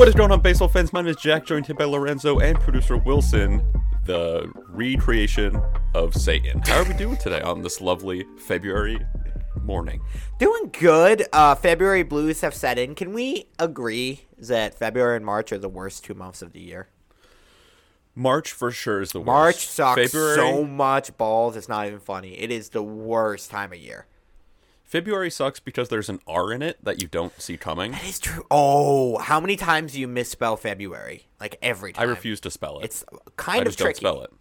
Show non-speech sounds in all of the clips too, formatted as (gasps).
What is going on, baseball fans? My name is Jack, joined here by Lorenzo and producer Wilson, the recreation of Satan. How are we doing today on this lovely February morning? Doing good. Uh, February blues have set in. Can we agree that February and March are the worst two months of the year? March for sure is the worst. March sucks February, so much balls. It's not even funny. It is the worst time of year. February sucks because there's an R in it that you don't see coming. That is true. Oh, how many times do you misspell February? Like every time. I refuse to spell it. It's kind I of just tricky. don't spell it.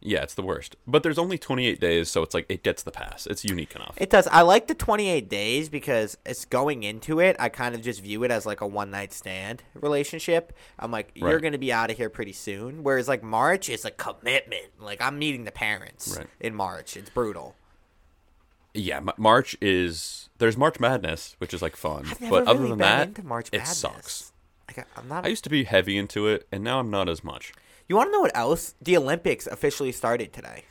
Yeah, it's the worst. But there's only 28 days, so it's like it gets the pass. It's unique enough. It does. I like the 28 days because it's going into it. I kind of just view it as like a one night stand relationship. I'm like, you're Right. going to be out of here pretty soon. Whereas like March is a commitment. Like I'm meeting the parents Right. in March. It's brutal. Yeah, M- March is there's March Madness, which is like fun. But other really than that, March it Madness. sucks. Like, I- I'm not. I used to be heavy into it, and now I'm not as much. you want to know what else? The Olympics officially started today.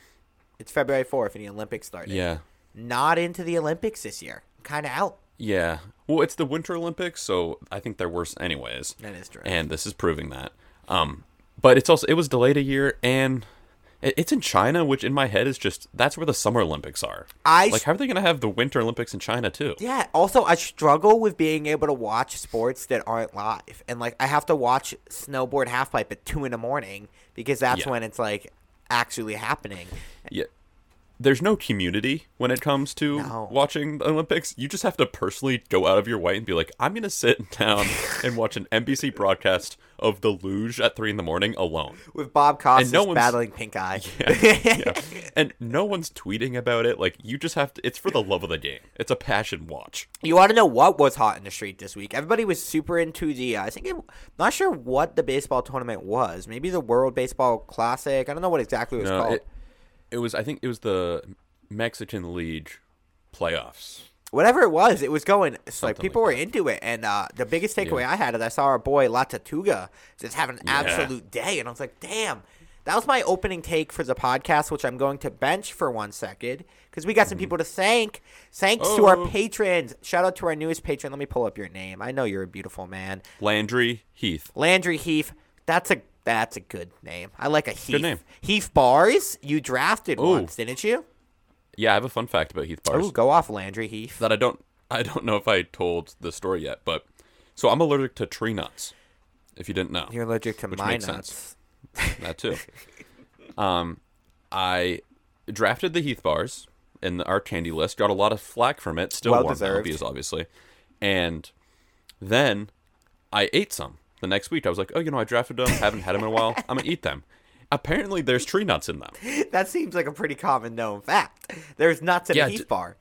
It's February 4th, and the Olympics started. Yeah, Not into the Olympics this year. Kind of out. yeah. Well, it's the Winter Olympics, so I think they're worse anyways. That is true. And this is proving that. Um, but it's also it was delayed a year, and it's in China, which in my head is just that's where the Summer Olympics are. I like, how are they gonna have the Winter Olympics in China too? Yeah. Also, I struggle with being able to watch sports that aren't live, and like I have to watch snowboard halfpipe at two in the morning because that's Yeah. when it's like actually happening. Yeah. There's no community when it comes to No. watching the Olympics. You just have to personally go out of your way and be like, I'm going to sit (laughs) down and watch an NBC broadcast of the luge at 3 in the morning alone. With Bob Costas no battling pink (laughs) eye. yeah. And no one's tweeting about it. Like, you just have to, it's for the love of the game. It's a passion watch. You want to know what was hot in the street this week? Everybody was super into the. Uh, I think it, not sure what the baseball tournament was. Maybe the World Baseball Classic. I don't know what exactly it was No, called. it, it was, I think it was the Mexican League playoffs. whatever it was, it was going. It's like people like were into it, and uh, the biggest takeaway Yeah. I had is I saw our boy La Tortuga just having an Yeah. absolute day, and I was like, damn. That was my opening take for the podcast, which I'm going to bench for one second because we got some people to thank. Thanks to our Mm-hmm. Oh. patrons. Shout out to our newest patron. Let me pull up your name. I know you're a beautiful man, Landry Heath. Landry Heath. That's a that's a good name. I like a Heath. Good name. Heath Bars. You drafted Ooh. once, didn't you? Yeah, I have a fun fact about Heath Bars. Ooh, go off, Landry Heath. that I don't I don't know if I told the story yet, but so I'm allergic to tree nuts. If you didn't know, You're allergic to Which my makes nuts. sense. (laughs) that too. Um, I drafted the Heath bars in our candy list. Got a lot of flack from it. Still Well warm deserved. obviously, and then I ate some the next week. I was like, oh, you know, I drafted them. Haven't had them in a while. I'm gonna eat them. Apparently, there's tree nuts in them. That seems like a pretty common known fact. There's nuts in Yeah, a Heath d- bar.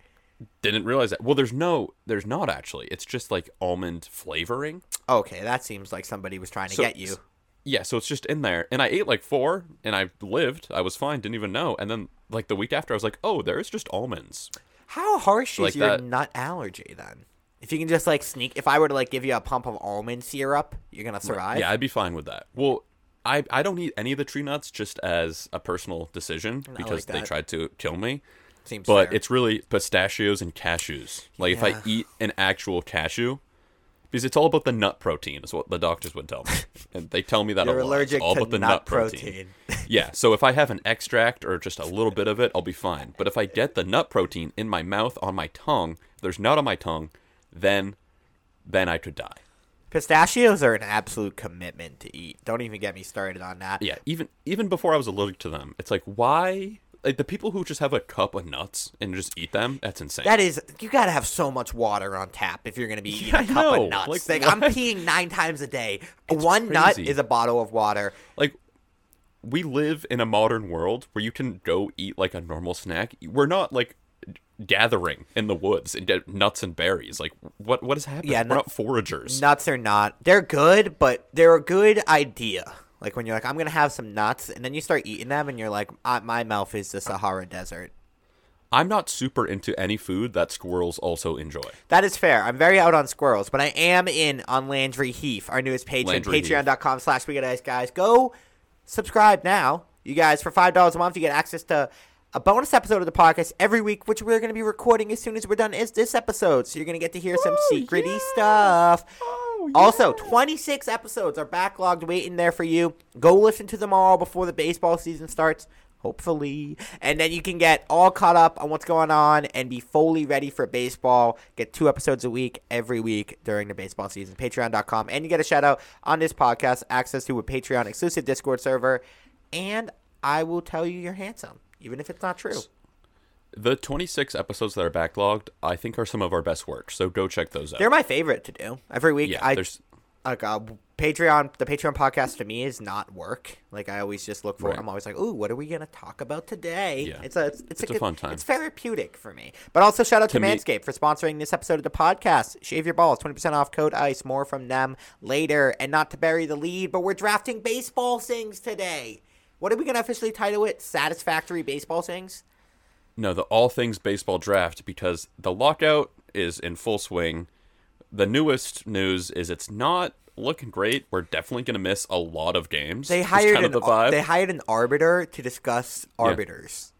Didn't realize that. Well, there's no, there's not actually. It's just like almond flavoring. Okay, that seems like somebody was trying to So- get you. Yeah, so it's just in there. And I ate like four and I lived. I was fine, didn't even know. And then like the week after I was like, "Oh, there's just almonds." How harsh Like is your that. nut allergy then? If you can just like sneak, if I were to like give you a pump of almond syrup, you're gonna survive. Yeah, I'd be fine with that. Well, I I don't eat any of the tree nuts just as a personal decision because they tried to kill me. seems. But fair. it's really pistachios and cashews. Like if I eat an actual cashew, because it's all about the nut protein, is what the doctors would tell me, (laughs) and they tell me that you're a lot. It's allergic all to about the nut, protein. protein. (laughs) Yeah, so if I have an extract or just a little bit of it, I'll be fine. But if I get the nut protein in my mouth, on my tongue, there's nut on my tongue, then then I could die. Pistachios are an absolute commitment to eat. Don't even get me started on that. Yeah, even even before I was allergic to them, it's like why like the people who just have a cup of nuts and just eat them, that's insane. That is, you gotta have so much water on tap if you're gonna be (laughs) eating Yeah, a cup know. of nuts. Like, Like, I'm peeing nine times a day. One nut is a bottle of water. like we live in a modern world where you can go eat like a normal snack. We're not like gathering in the woods and get nuts and berries. Like what what is happening? Yeah, We're not foragers. Nuts are not. They're good, but they're a good idea. Like when you're like, I'm gonna have some nuts, and then you start eating them, and you're like, "Ah, my mouth is the Sahara Desert. I'm not super into any food that squirrels also enjoy. That is fair. I'm very out on squirrels, but I am in on Landry Heath, our newest patron. Patreon.com slash We Got Ice Guys. Go subscribe now. You guys, for $5 a month, you get access to a bonus episode of the podcast every week, which we're going to be recording as soon as we're done is this episode. So you're going to get to hear some oh, secrety stuff. Woo! Also, 26 episodes are backlogged waiting there for you. Go listen to them all before the baseball season starts, hopefully. And then you can get all caught up on what's going on and be fully ready for baseball. Get two episodes a week every week during the baseball season. Patreon.com. And you get a shout out on this podcast, access to a Patreon exclusive Discord server. And I will tell you you're handsome, even if it's not true. The 26 episodes that are backlogged, I think, are some of our best work. So go check those out. They're my favorite to do every week. yeah, I there's like uh, Patreon. The Patreon podcast to me is not work. Like I always just look for. Right. I'm always like, ooh, what are we gonna talk about today? Yeah. It's a it's, it's, It's a good, fun time. It's therapeutic for me. But also shout out to, To me- Manscaped for sponsoring this episode of the podcast. Shave your balls, twenty percent off. Code Ice. More from them later. And not to bury the lead, but we're drafting baseball things today. What are we gonna officially title it? Satisfactory baseball things. no the all things baseball draft because the lockout is in full swing. The newest news is it's not looking great. We're definitely going to miss a lot of games. They hired kind an of the vibe. they hired an arbiter to discuss arbiters.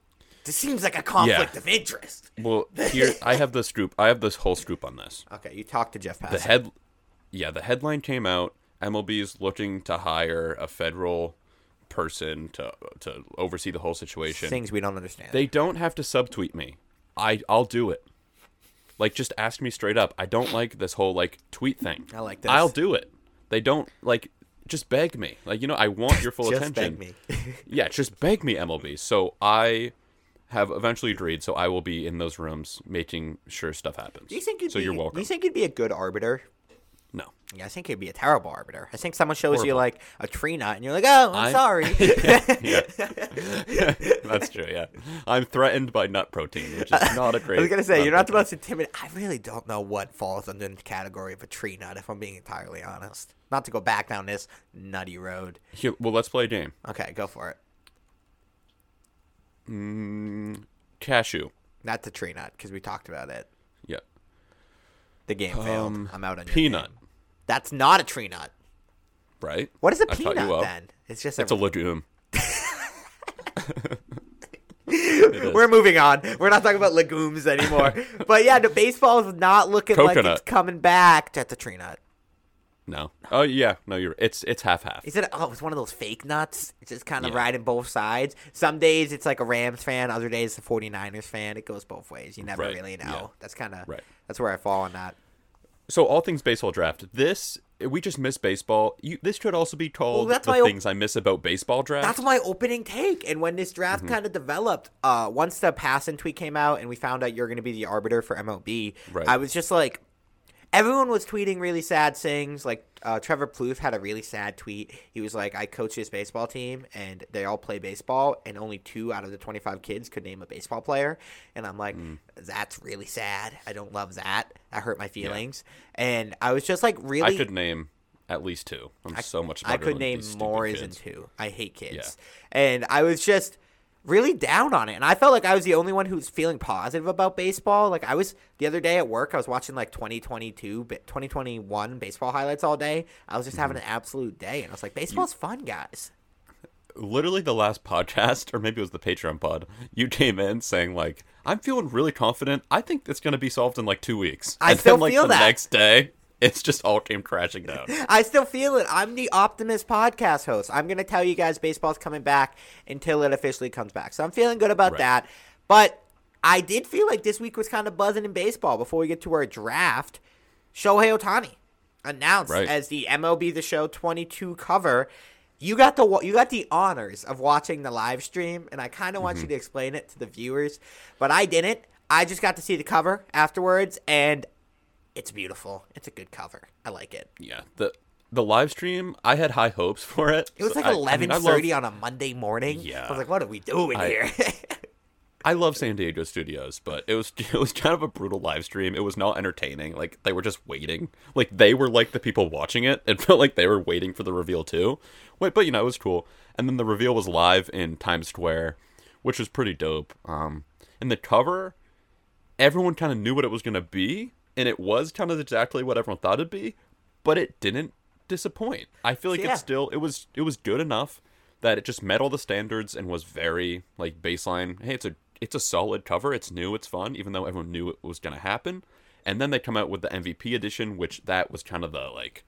This seems like a conflict Yeah. of interest. well, here I have this group. I have this whole scoop on this. Okay, you talked to Jeff The head, yeah, the headline came out. MLB's looking to hire a federal person to to oversee the whole situation. things we don't understand. They don't have to subtweet me. I I'll do it. Like just ask me straight up. I don't like this whole like tweet thing. I like this. I'll do it. They don't like just beg me. Like you know, I want your full (laughs) Just attention. beg me. (laughs) yeah, just beg me, MLB. So I have eventually agreed. So I will be in those rooms making sure stuff happens. Do you think you'd so be, you're welcome. Do you think you'd be a good arbiter? Yeah, I think you'd be a terrible arbiter. I think someone shows you like a tree nut, and you're like, "Oh, I'm I- sorry." (laughs) yeah. (laughs) That's true. Yeah, I'm threatened by nut protein, which is not a (laughs) great. I was gonna say you're not the most intimidating. I really don't know what falls under the category of a tree nut, if I'm being entirely honest. Not to go back down this nutty road. Here, well, let's play a game. Okay, go for it. Mm, cashew. That's a tree nut because we talked about it. Yeah. The game failed. Um, I'm out on your peanut. game. That's not a tree nut. Right. What is a I taught you peanut then? It's just a, It's a legume. (laughs) We're moving on. We're not talking about legumes anymore. (laughs) but yeah, the baseball is not looking like it's coming back. That's a tree nut. No. Oh yeah. No, you're. It's it's half half. Is it? Oh, it's one of those fake nuts. It's just kind of Yeah. riding both sides. Some days it's like a Rams fan. Other days it's a 49ers fan. It goes both ways. You never Right, really know. yeah. That's kind of Right. That's where I fall on that. So all things baseball draft. This we just miss baseball. You, this could also be called that's the my op- things I miss about baseball draft. That's my opening take. And when this draft Mm-hmm. kind of developed, uh, once the passing tweet came out and we found out you're going to be the arbiter for MLB, Right. I was just like, everyone was tweeting really sad things. Like uh, Trevor Plouffe had a really sad tweet. He was like, "I coach this baseball team, and they all play baseball, and only two out of the 25 kids could name a baseball player." And I'm like, Mm. "That's really sad. I don't love that. That hurt my feelings." And I was just like, really. I could name at least two. I'm so much. Better I could name more than two. I hate kids. And I was just really down on it. And I felt like I was the only one who was feeling positive about baseball. Like I was the other day at work, I was watching like 2022, 2021 baseball highlights all day. I was just having Mm-hmm. an absolute day. And I was like, baseball's fun, guys. literally the last podcast, or maybe it was the Patreon pod, you came in saying like, "I'm feeling really confident. I think it's gonna be solved in like two weeks." I and still then, like, feel the that. next day, it's just all came crashing down. (laughs) I still feel it. I'm the optimist podcast host. I'm going to tell you guys baseball's coming back until it officially comes back. So I'm feeling good about Right. that. But I did feel like this week was kind of buzzing in baseball before we get to our draft. Shohei Ohtani announced Right. as the MLB The Show 22 cover. You got the you got the honors of watching the live stream, and I kind of want you mm-hmm. to explain it to the viewers, but I didn't. I just got to see the cover afterwards, and it's beautiful. It's a good cover. I like it. yeah, the the live stream, I had high hopes (laughs) for it. It was So like I- I mean, love- on a Monday morning. Yeah. I was like, "What are we doing I- here?" (laughs) I love San Diego studios, but it was (laughs) it was kind of a brutal live stream. It was not entertaining. Like they were just waiting. Like they were like the people watching it. It felt like they were waiting for the reveal too. Wait, but you know it was cool. And then the reveal was live in Times Square, which was pretty dope. Um, and the cover, everyone kind of knew what it was gonna be, and it was kind of exactly what everyone thought it'd be, but it didn't disappoint. I feel like Yeah. it's still it was it was good enough that it just met all the standards and was very like baseline. Hey, it's a it's a solid cover. It's new. It's fun, even though everyone knew it was gonna happen. And then they come out with the MVP edition, which that was kind of the like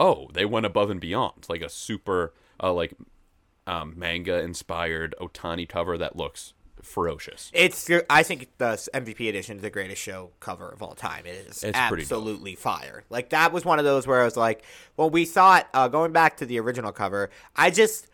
oh, they went above and beyond, like a super uh, like um, manga inspired Ohtani cover that looks ferocious. It's. I think the MVP edition is the greatest show cover of all time. It is It's absolutely fire. Like that was one of those where I was like, well, we saw it uh, going back to the original cover. I just,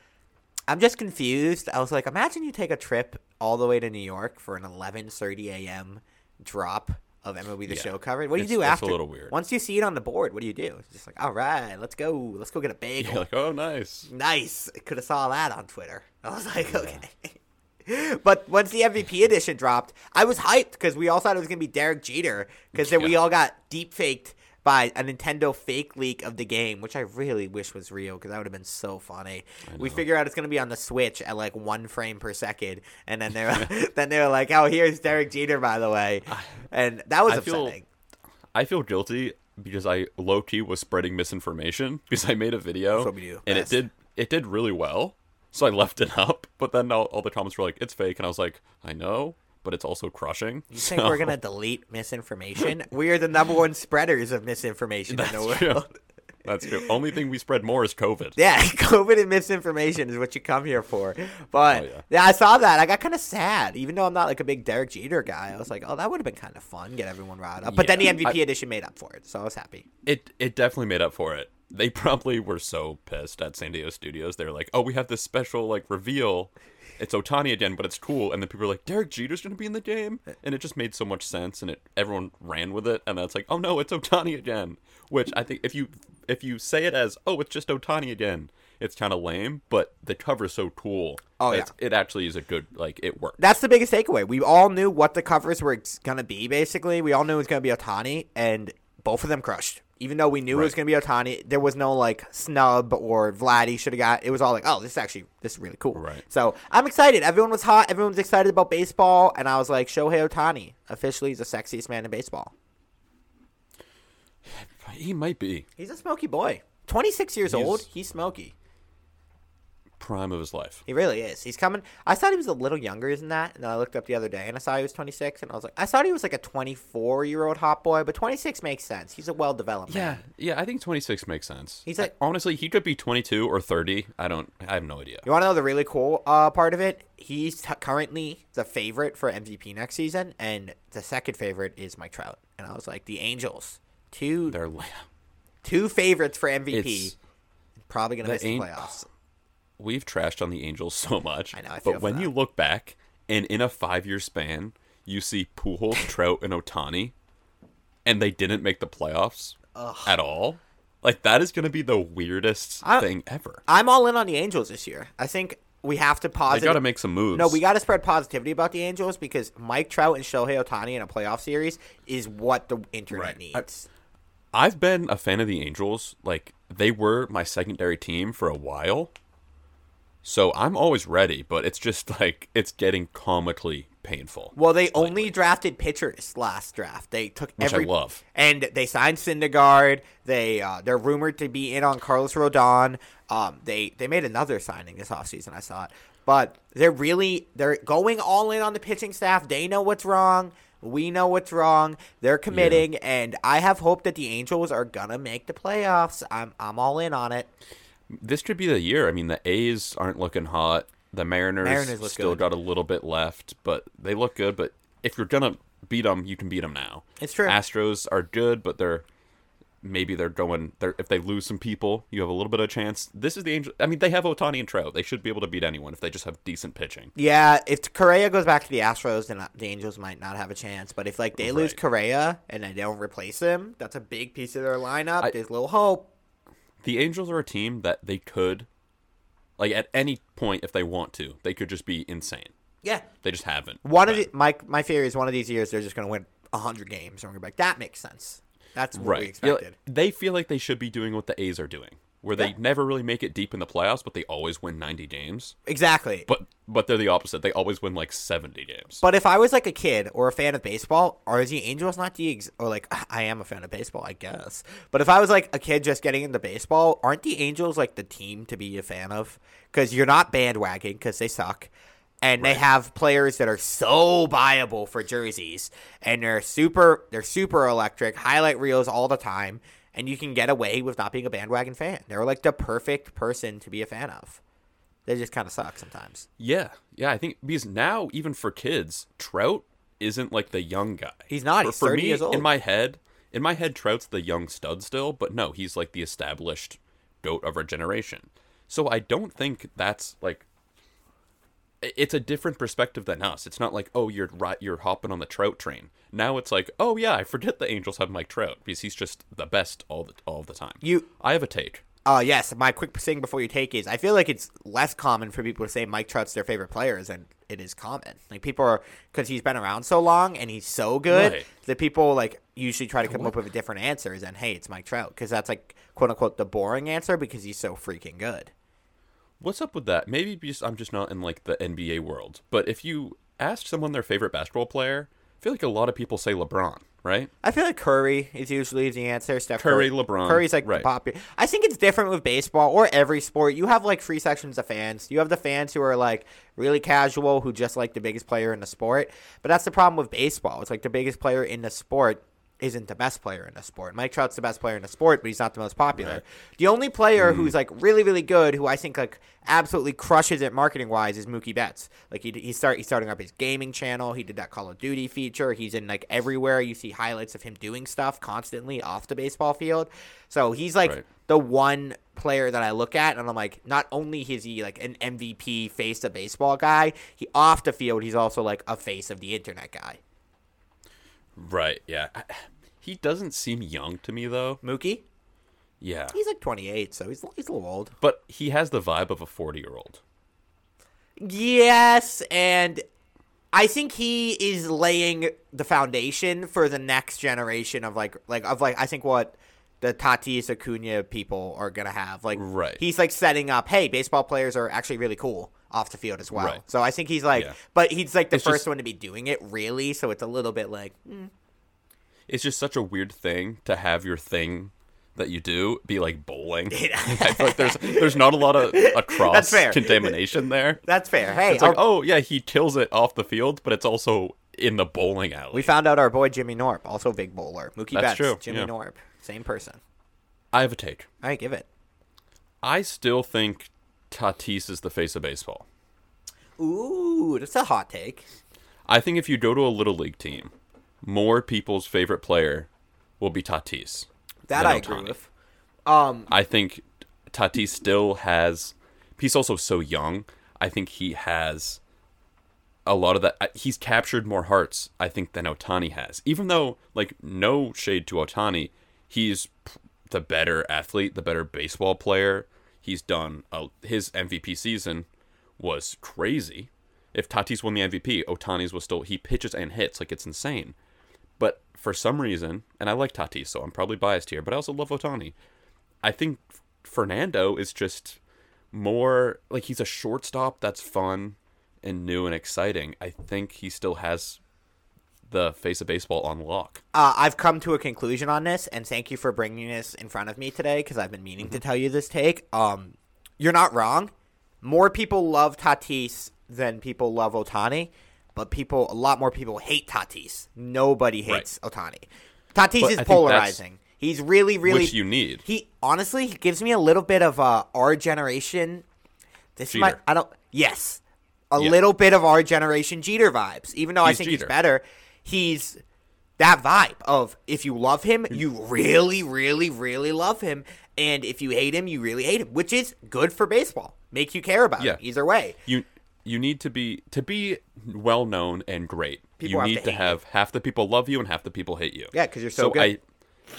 I'm just confused. I was like, imagine you take a trip all the way to New York for an 11:30 a.m. drop of MLB the Yeah. Show cover. What do you It's- do it's a little weird. Once you see it on the board, what do you do? It's just like, all right, let's go. Let's go get a bagel. (laughs) You're like, oh, nice. Nice. Could have saw that on Twitter. I was like, okay. (laughs) (laughs) but once the MVP edition dropped, I was hyped because we all thought it was gonna be Derek Jeter because then we all got deep faked by a Nintendo fake leak of the game, which I really wish was real because that would have been so funny. We figure out it's gonna be on the Switch at like one frame per second, and then they're (laughs) then they were like, "Oh, here's Derek Jeter, by the way," and that was I feel- upsetting. I feel guilty because I low key was spreading misinformation (laughs) because I made a video That's what we do and best. it did it did really well. So I left it up, but then all, all the comments were like, "It's fake," and I was like, "I know, but it's also crushing." You think we're gonna (laughs) delete misinformation? We are the number one spreaders of misinformation in the That's world. true. (laughs) That's true. Only thing we spread more is COVID. Yeah, (laughs) COVID and misinformation is what you come here for. But Oh, yeah. yeah. I saw that. I got kind of sad, even though I'm not like a big Derek Jeter guy. I was like, oh, that would have been kind of fun, get everyone riled up. But then the MVP I- edition made up for it, so I was happy. It it definitely made up for it. They probably were so pissed at San Diego Studios. They're like, "Oh, we have this special like reveal. It's Ohtani again, but it's cool." And then people were like, "Derek Jeter's going to be in the game," eh. and it just made so much sense, and it everyone ran with it. And that's like, "Oh no, it's Ohtani again." Which I think if you if you say it as, "Oh, it's just Ohtani again," it's kind of lame. But the cover's so cool. Oh, yeah. it's- it actually is a good like it worked. That's the biggest takeaway. We all knew what the covers were going to be, basically. We all knew it was going to be Ohtani, and both of them crushed. Even though we knew it was going to be Ohtani, there was no like snub or Vladdy should have got. It was all like, oh, this is actually this is really cool. Right. So I'm excited. Everyone was hot. Everyone was excited about baseball, and I was like, Shohei Ohtani officially is the sexiest man in baseball. He might be He's a smoky boy. 26 years He's- old. He's smoky. Prime of his life. He really is. He's coming. I thought he was a little younger than that, and then I looked up the other day and I saw he was 26, and I was like, I thought he was like a 24 year old hot boy, but 26 makes sense. He's a well developed Yeah, man. yeah, I think 26 makes sense. He's like- honestly, he could be 22 or 30. I don't I have no idea. You want to know the really cool uh, part of it? He's t- currently the favorite for MVP next season, and the second favorite is Mike Trout. And I was like, the Angels, two They're (laughs) two favorites for MVP, probably gonna miss the playoffs. We've trashed on the Angels (laughs) so much. I know, I but when that. you look back and in a 5-year span, you see Pujols, (laughs) Trout and Ohtani and they didn't make the playoffs at all. Like that is going to be the weirdest I- thing ever. I'm all in on the Angels this year. I think we have to They positive. got to make some moves. No, we got to spread positivity about the Angels because Mike Trout and Shohei Ohtani in a playoff series is what the internet Right. needs. I've been a fan of the Angels. Like they were my secondary team for a while. So I'm always ready, but it's just (laughs) like it's getting comically painful. well, they only drafted pitchers last draft. They took Which I every love. and they signed Syndergaard. They uh, they're rumored to be in on Carlos Rodon. Um, they they made another signing this offseason. I saw it, but they're really they're going all in on the pitching staff. They know what's wrong. We know what's wrong. They're committing, and I have hope that the Angels are gonna make the playoffs. I'm I'm all in on it. This could be the year. I mean, the A's aren't looking hot. The Mariners, Mariners still good. got a little bit left, but they look good. But if you're gonna beat them, you can beat them now. It's true. Astros are good, but they're maybe they're going. They're if they lose some people, you have a little bit of a chance. This is the Angel. I mean, they have Ohtani and Trout. They should be able to beat anyone if they just have decent pitching. Yeah, if Correa goes back to the Astros, then the Angels might not have a chance. But if like they lose Right. Correa and they don't replace him, that's a big piece of their lineup. I- There's little hope. The Angels are a team that they could, like at any point if they want to, they could just be insane. Yeah, They just haven't. one of But- the my my theory is one of these years they're just going to win hundred games, and we're gonna be like that makes sense. That's what we right. Yeah, expected. they feel like they should be doing what the A's are doing, where they Yeah. never really make it deep in the playoffs, but they always win 90 games. Exactly. But but they're the opposite. They always win like 70 games. But if I was like a kid or a fan of baseball, are the Angels not the ex- or like (laughs) I am a fan of baseball, I guess. But if I was like a kid just getting into baseball, aren't the Angels like the team to be a fan of? Because you're not bandwagon because they suck, and they have players that are so buyable for jerseys, and they're super they're super electric, highlight reels all the time, and you can get away with not being a bandwagon fan. They're like the perfect person to be a fan of. They just kind of suck sometimes. Yeah, yeah. I think because now even for kids, Trout isn't like the young guy. He's not. For, He's for 30 me, years old. in my head, in my head, Trout's the young stud still, but no, he's like the established goat of our generation. So I don't think that's like. It's a different perspective than us. It's not like, oh, you're right, you're hopping on the Trout train. Now it's like, oh yeah, I forget the Angels have Mike Trout because he's just the best all the all the time. You I have a take. Uh, yes, my quick thing before you take is I feel like it's less common for people to say Mike Trout's their favorite player than it is common. Like people are because he's been around so long and he's so good Right. that people like usually try to come up with a different answer than hey, it's Mike Trout because that's like quote unquote the boring answer because he's so freaking good. What's up with that? Maybe because I'm just not in like the NBA world. But if you ask someone their favorite basketball player, I feel like a lot of people say LeBron, right? I feel like Curry is usually the answer. Steph Curry, LeBron, Curry's like right. popular. I think it's different with baseball or every sport. You have like three sections of fans. You have the fans who are like really casual, who just like the biggest player in the sport. But that's the problem with baseball. It's like the biggest player in the sport isn't the best player in the sport. Mike Trout's the best player in the sport, but he's not the most popular. Right. The only player mm-hmm. who's like really, really good, who I think like absolutely crushes it marketing wise, is Mookie Betts. Like he he start he's starting up his gaming channel. He did that Call of Duty feature. He's in like everywhere. You see highlights of him doing stuff constantly off the baseball field. So he's like Right. the one player that I look at, and I'm like, not only is he like an MVP face of baseball guy, he off the field he's also like a face of the internet guy. Right. Yeah. He doesn't seem young to me though. Mookie, Yeah. he's like 28, so he's he's a little old. But he has the vibe of a 40 year old. Yes, and I think he is laying the foundation for the next generation of like like of like I think what the Tatis Acuna people are gonna have. Like Right. he's like setting up, hey, baseball players are actually really cool off the field as well. Right. So I think he's like Yeah. but he's like the It's first just- one to be doing it really, so it's a little bit like mm, It's just such a weird thing to have your thing that you do be like bowling. (laughs) I feel like there's there's not a lot of (laughs) a cross contamination there. that's fair. Hey, It's like, oh yeah, he kills it off the field, but it's also in the bowling alley. we found out our boy Jimmy Norp, also a big bowler. Mookie That's Betts, true, Jimmy yeah. Norp, same person. I have a take. Right, give it. I still think Tatis is the face of baseball. Ooh, that's a hot take. I think if you go to a little league team, more people's favorite player will be Tatis. That I agree with. Um, I think Tatis still has. He's also so young. I think he has a lot of that. uh, He's captured more hearts, I think, than Ohtani has. Even though, like, no shade to Ohtani, he's the better athlete, the better baseball player. He's done a, his MVP season was crazy. If Tatis won the MVP, Ohtani's was still he pitches and hits like it's insane. But for some reason, and I like Tatis, so I'm probably biased here, but I also love Ohtani. I think Fernando is just more like he's a shortstop that's fun and new and exciting. I think he still has the face of baseball on lock. uh, I've come to a conclusion on this, and thank you for bringing this in front of me today because I've been meaning to tell you this take. Um, you're not wrong. More people love Tatis than people love Ohtani, but people, a lot more people hate Tatis. Nobody hates Ohtani. Tatis But is I polarizing. He's really, really. which you need. He honestly he gives me a little bit of uh, our generation. This Jeter. might I don't yes, a Yeah. little bit of our generation Jeter vibes. Even though I think Jeter. he's better, he's that vibe of if you love him, you really, really, really love him, and if you hate him, you really hate him, which is good for baseball. Make you care about Yeah. him either way. you you need to be to be well known and great. People you need to to, have half the people love you and half the people hate you. Yeah, because you're so good. I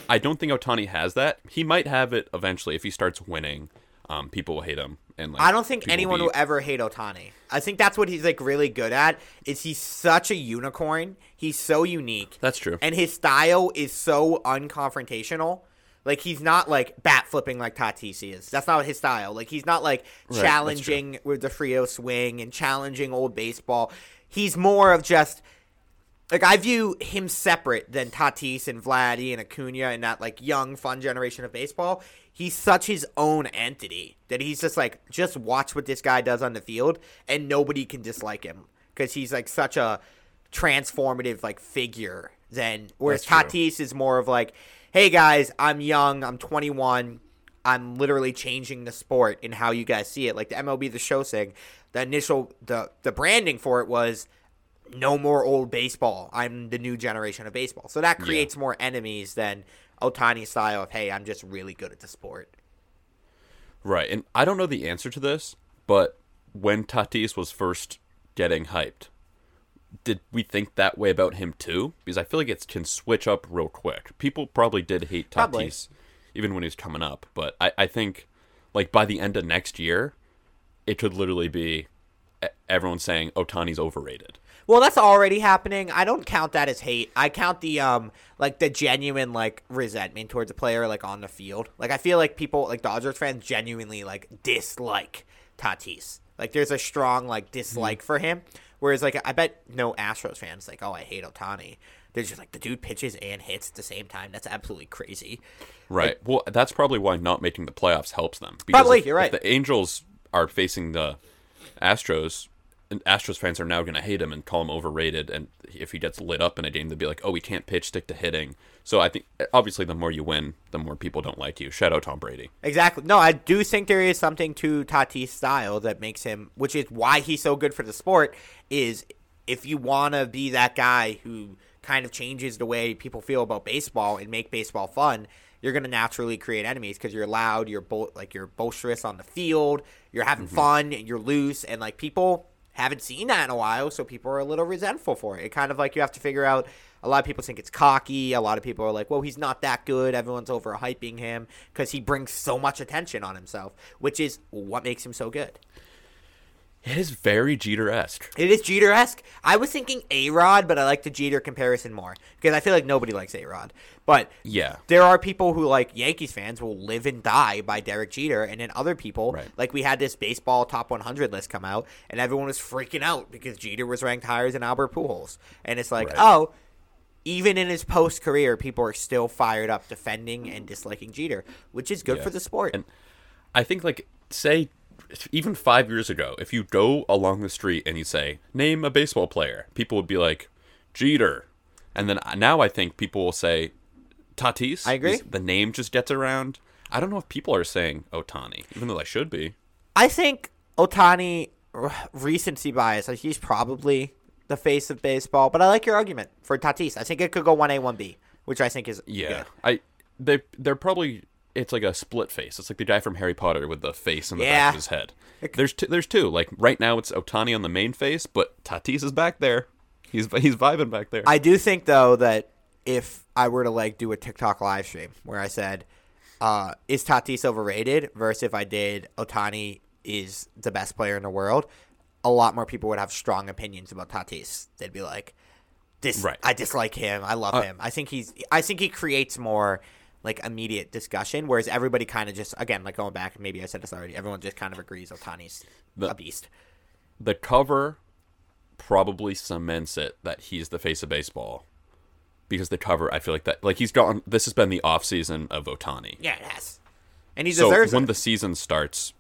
I don't think Ohtani has that. He might have it eventually if he starts winning. Um, people will hate him, and like I don't think anyone be- will ever hate Ohtani. I think that's what he's like really good at. Is he's such a unicorn. He's so unique. That's true. And his style is so unconfrontational. Like he's not like bat flipping like Tatis is. That's not his style. Like he's not like that's challenging with the Frio swing and challenging old baseball. He's more of just like I view him separate than Tatis and Vladdy and Acuna and that like young fun generation of baseball. He's such his own entity that he's just like just watch what this guy does on the field and nobody can dislike him because he's like such a transformative like figure. Then whereas. Tatis is more of like, hey guys, I'm young, I'm 21, I'm literally changing the sport in how you guys see it. Like the MLB The Show thing, the initial the the branding for it was no more old baseball. I'm the new generation of baseball. So that creates more enemies than Ohtani style of hey, I'm just really good at the sport. Right. And I don't know the answer to this, but when Tatis was first getting hyped, did we think that way about him too? Because I feel like it can switch up real quick. People probably did hate Tatis Probably. even when he was coming up, but I, I think like by the end of next year, it could literally be everyone saying Ohtani's overrated. Well, that's already happening. I don't count that as hate. I count the um like the genuine like resentment towards a player like on the field. Like I feel like people like Dodgers fans genuinely like dislike Tatis. Like there's a strong like dislike for him. Whereas like I bet no Astros fans like oh I hate Ohtani. They're just like the dude pitches and hits at the same time. That's absolutely crazy. Right. well, that's probably why not making the playoffs helps them. Because Probably, if, you're right. If the Angels are facing the Astros, Astros fans are now going to hate him and call him overrated. And if he gets lit up in a game, they'll be like, "Oh, he can't pitch, stick to hitting." So I think obviously the more you win, the more people don't like you. Shout out Tom Brady. Exactly. No, I do think there is something to Tatis' style that makes him, which is why he's so good for the sport, is if you want to be that guy who kind of changes the way people feel about baseball and make baseball fun, you're going to naturally create enemies because you're loud, you're bo- like you're boisterous on the field, you're having mm-hmm. fun, and you're loose, and like people haven't seen that in a while, so people are a little resentful for it. It kind of like you have to figure out. A lot of people think it's cocky. A lot of people are like, "Well, he's not that good." Everyone's overhyping him because he brings so much attention on himself, which is what makes him so good. It is very Jeter esque. It is Jeter esque. I was thinking A Rod, but I like the Jeter comparison more because I feel like nobody likes A Rod. But Yeah. there are people who like Yankees fans will live and die by Derek Jeter, and then other people Right. like we had this baseball top 100 list come out, and everyone was freaking out because Jeter was ranked higher than Albert Pujols, and it's like, Right. oh, even in his post career, people are still fired up defending and disliking Jeter, which is good Yeah. for the sport. And I think like say even five years ago, if you go along the street and you say name a baseball player, people would be like Jeter, and then uh, now I think people will say Tatis. I agree. The name just gets around. I don't know if people are saying Ohtani, even though they should be. I think Ohtani recency bias. like, He's probably the face of baseball, but I like your argument for Tatis. I think it could go one A, one B, which I think is Yeah, good. I they they're probably it's like a split face. It's like the guy from Harry Potter with the face in the Yeah. back of his head. (laughs) There's two, there's two. Like right now it's Ohtani on the main face, but Tatis is back there. He's he's vibing back there. I do think though that if I were to like do a TikTok live stream where I said, uh, "Is Tatis overrated?" versus if I did Ohtani is the best player in the world, a lot more people would have strong opinions about Tatis. They'd be like, "This, Right. I dislike him. I love Uh, him. I think he's. I think he creates more." Like immediate discussion, whereas everybody kind of just again like going back, maybe I said this already. Everyone just kind of agrees Ohtani's The- a beast. the cover probably cements it that he's the face of baseball because the cover I feel like that like he's gone this has been the off season of Ohtani. Yeah, it has, and he So deserves when it. the season starts,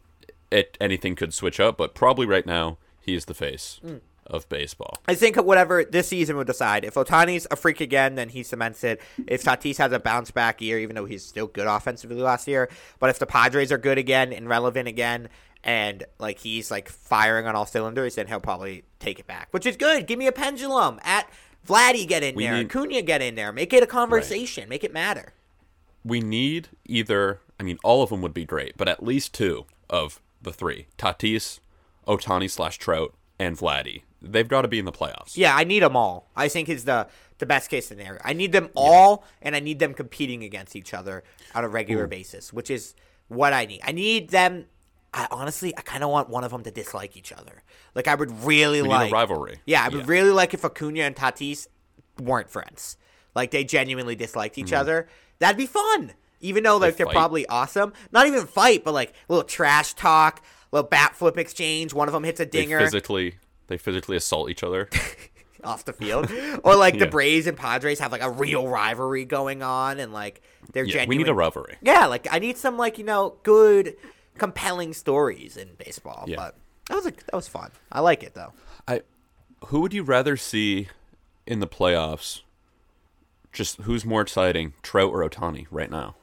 it anything could switch up, but probably right now he's the face Mm. Of baseball. I think whatever this season will decide. If Ohtani's a freak again, then he cements it. If Tatis has a bounce back year, even though he's still good offensively last year, but if the Padres are good again and relevant again, and like he's like firing on all cylinders, then he'll probably take it back, which is good. Give me a pendulum at Vladdy get in We there, need- Acuna get in there, make it a conversation, make it matter. We need either I mean all of them would be great, but at least two of the three. Tatis, Ohtani slash Trout, and Vladdy. They've got to be in the playoffs. Yeah, I need them all. I think is the the best case scenario. I need them all, and I need them competing against each other on a regular basis, which is what I need. I need them. I honestly, I kind of want one of them to dislike each other. Like I would really We like a rivalry. Yeah, I would really like if Acuna and Tatis weren't friends. Like they genuinely disliked each mm-hmm. other. That'd be fun. Even though like they are probably awesome. Not even fight, but like a little trash talk, little bat flip exchange. One of them hits a They dinger physically they physically assault each other. (laughs) off the field, or like the Braves and Padres have like a real rivalry going on, and like they're yeah, genuine. we need a rivalry. Yeah, like I need some like you know good, compelling stories in baseball. Yeah. But that was a, that was fun. I like it though. I who would you rather see in the playoffs? just who's more exciting, Trout or Ohtani right now?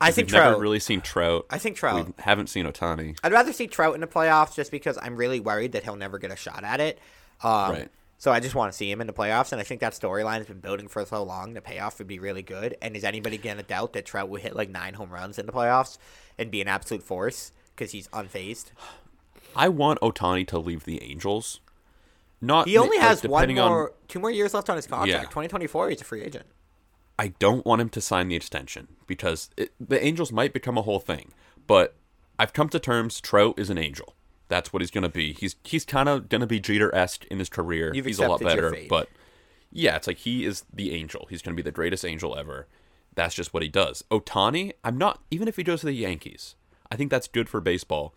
I think We've never Trout. really seen Trout. I think Trout. We haven't seen Ohtani. I'd rather see Trout in the playoffs just because I'm really worried that he'll never get a shot at it. Um, Right. So I just want to see him in the playoffs, and I think that storyline has been building for so long. The payoff would be really good. And is anybody going to doubt that Trout would hit like nine home runs in the playoffs and be an absolute force because he's unfazed? I want Ohtani to leave the Angels. Not He only has one depending on- more, two more years left on his contract. Yeah. 2024, he's a free agent. I don't want him to sign the extension because it, the Angels might become a whole thing. But I've come to terms. Trout is an Angel. That's what he's gonna be. He's he's kind of gonna be Jeter esque in his career. You've he's a lot better. But yeah, it's like he is the Angel. He's gonna be the greatest Angel ever. That's just what he does. Ohtani, I'm not even if he goes to the Yankees. I think that's good for baseball.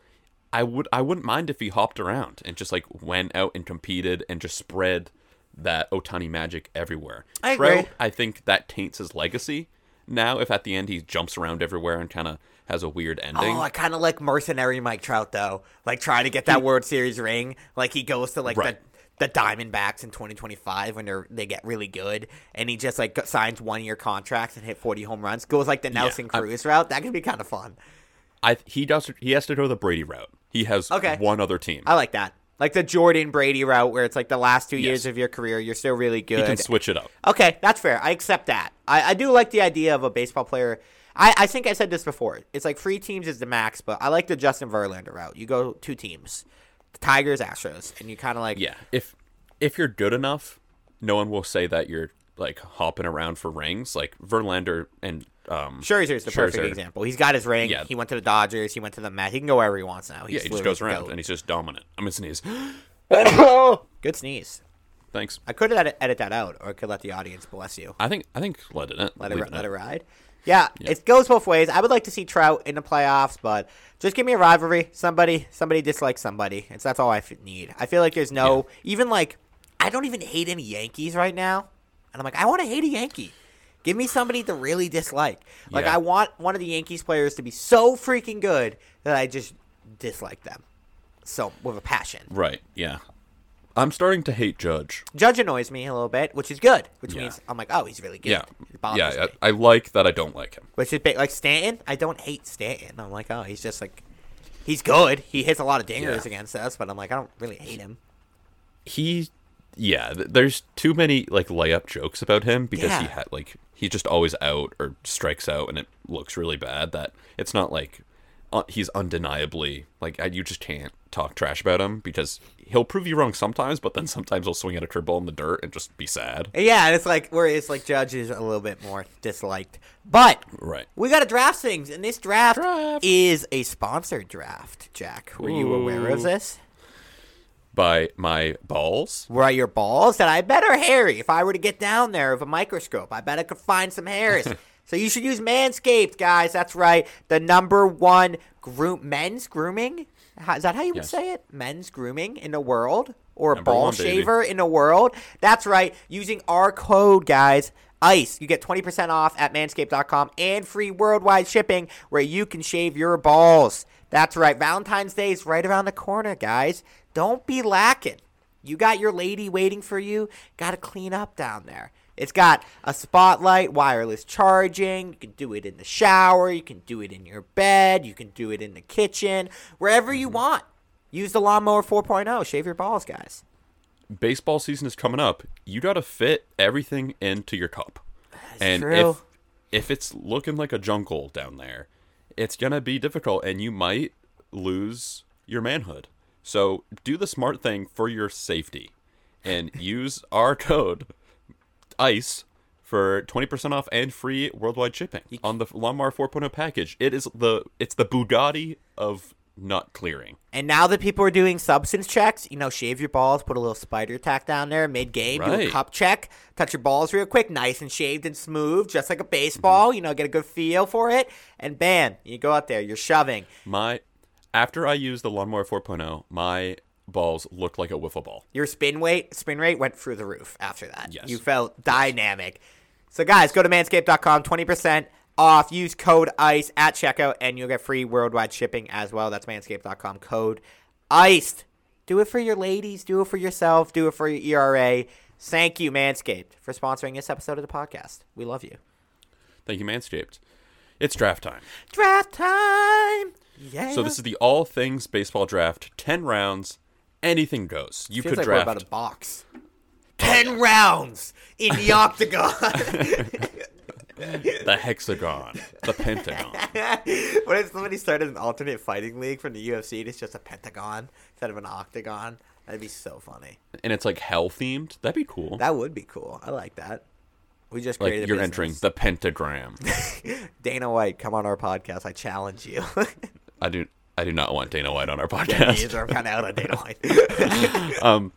I would I wouldn't mind if he hopped around and just like went out and competed and just spread that Ohtani magic everywhere. I Trout, agree. I think that taints his legacy. Now, if at the end he jumps around everywhere and kind of has a weird ending, Oh, I kind of like mercenary Mike Trout though. Like trying to get that World Series ring. Like he goes to like Right. the the Diamondbacks in 2025 when they're they get really good, and he just like signs one year contracts and hit 40 home runs. Goes like the Nelson I'm- Cruz route. That could be kind of fun. I he does he has to go the Brady route. He has Okay. one other team. I like that. Like the Jordan Brady route, where it's like the last two years of your career, you're still really good. can switch it up. Okay, that's fair. I accept that. I, I do like the idea of a baseball player. I, I think I said this before. It's like three teams is the max, but I like the Justin Verlander route. You go two teams, the Tigers, Astros, and you kind of like Yeah, if if you're good enough, no one will say that you're like hopping around for rings. Like Verlander and um, Scherzer's the perfect example. He's got his ring. Yeah. He went to the Dodgers. He went to the Mets. He can go wherever he wants now. He's yeah, he just goes around and he's just dominant. I'm gonna sneeze. (gasps) Good sneeze. Thanks. I could edit, edit that out, or I could let the audience bless you. I think I think let it Let it, let it ride. Yeah, it goes both ways. I would like to see Trout in the playoffs, but just give me a rivalry. Somebody, somebody dislikes somebody. It's that's all I f- need. I feel like there's no even like I don't even hate any Yankees right now, and I'm like I want to hate a Yankee. Give me somebody to really dislike. Like Yeah. I want one of the Yankees players to be so freaking good that I just dislike them. So with a passion. Right. Yeah. I'm starting to hate Judge. Judge annoys me a little bit, which is good. Which Yeah. means I'm like, oh, he's really good. Yeah. Yeah. I, I like that. I don't like him. Which is big. Like Stanton, I don't hate Stanton. I'm like, oh, he's just like, he's good. He hits a lot of dingers Yeah. against us, but I'm like, I don't really hate him. he yeah th- there's too many like layup jokes about him because he had like he's just always out or strikes out and it looks really bad that it's not like uh, he's undeniably like I, you just can't talk trash about him because he'll prove you wrong sometimes but then sometimes he'll swing at a curveball in the dirt and just be sad yeah, and it's like where it's like Judge is a little bit more disliked, but right we got to draft things, and this draft, Draft. is a sponsored draft. Jack, were you aware of this? By my balls Were your balls that I bet are hairy? If I were to get down there with a microscope, I bet I could find some hairs. (laughs) so you should use Manscaped, guys. That's right. The number one groom men's grooming. How, is that how you would Yes. say it? Men's grooming in the world, or a Number ball one, baby. shaver in the world. That's right. Using our code, guys. ICE. You get 20% off at manscaped.com and free worldwide shipping where you can shave your balls. That's right. Valentine's Day is right around the corner, guys. Don't be lacking. You got your lady waiting for you. Got to clean up down there. It's got a spotlight, wireless charging. You can do it in the shower. You can do it in your bed. You can do it in the kitchen. Wherever you mm-hmm. want. Use the Lawnmower 4.0. Shave your balls, guys. baseball season is coming up you gotta fit everything into your cup and true. if if it's looking like a jungle down there it's gonna be difficult and you might lose your manhood so do the smart thing for your safety and use our (laughs) code ice for 20% off and free worldwide shipping on the lawnmower 4.0 package it is the it's the bugatti of nut clearing And now that people are doing substance checks, you know, shave your balls, put a little spider tack down there mid game, do a Right. cup check, touch your balls real quick, nice and shaved and smooth, just like a baseball, mm-hmm. you know, get a good feel for it, and bam, you go out there, you're shoving. my after i used the lawnmower 4.0 my balls looked like a wiffle ball Your spin weight, spin rate went through the roof after that. Yes. You felt dynamic. So guys, go to manscaped.com, 20% off. Use code ICE at checkout and you'll get free worldwide shipping as well. That's manscaped.com code ICE. Do it for your ladies, do it for yourself, do it for your ERA. Thank you, Manscaped, for sponsoring this episode of the podcast. We love you. Thank you, Manscaped. It's draft time. Draft time. Yeah. So this is the all things baseball draft. Ten rounds, anything goes. You Feels could like we're draft. about a box. Ten rounds in the (laughs) octagon. (laughs) the hexagon, the pentagon. (laughs) what if somebody started an alternate fighting league from the UFC and it's just a pentagon instead of an octagon? That'd be so funny. and it's like hell themed. That'd be cool. That would be cool. I like that. We just like you're business. entering the pentagram. (laughs) Dana White, come on our podcast. I challenge you. (laughs) I do. I do not want Dana White on our podcast. either. I'm kind of out on Dana White. (laughs) Um,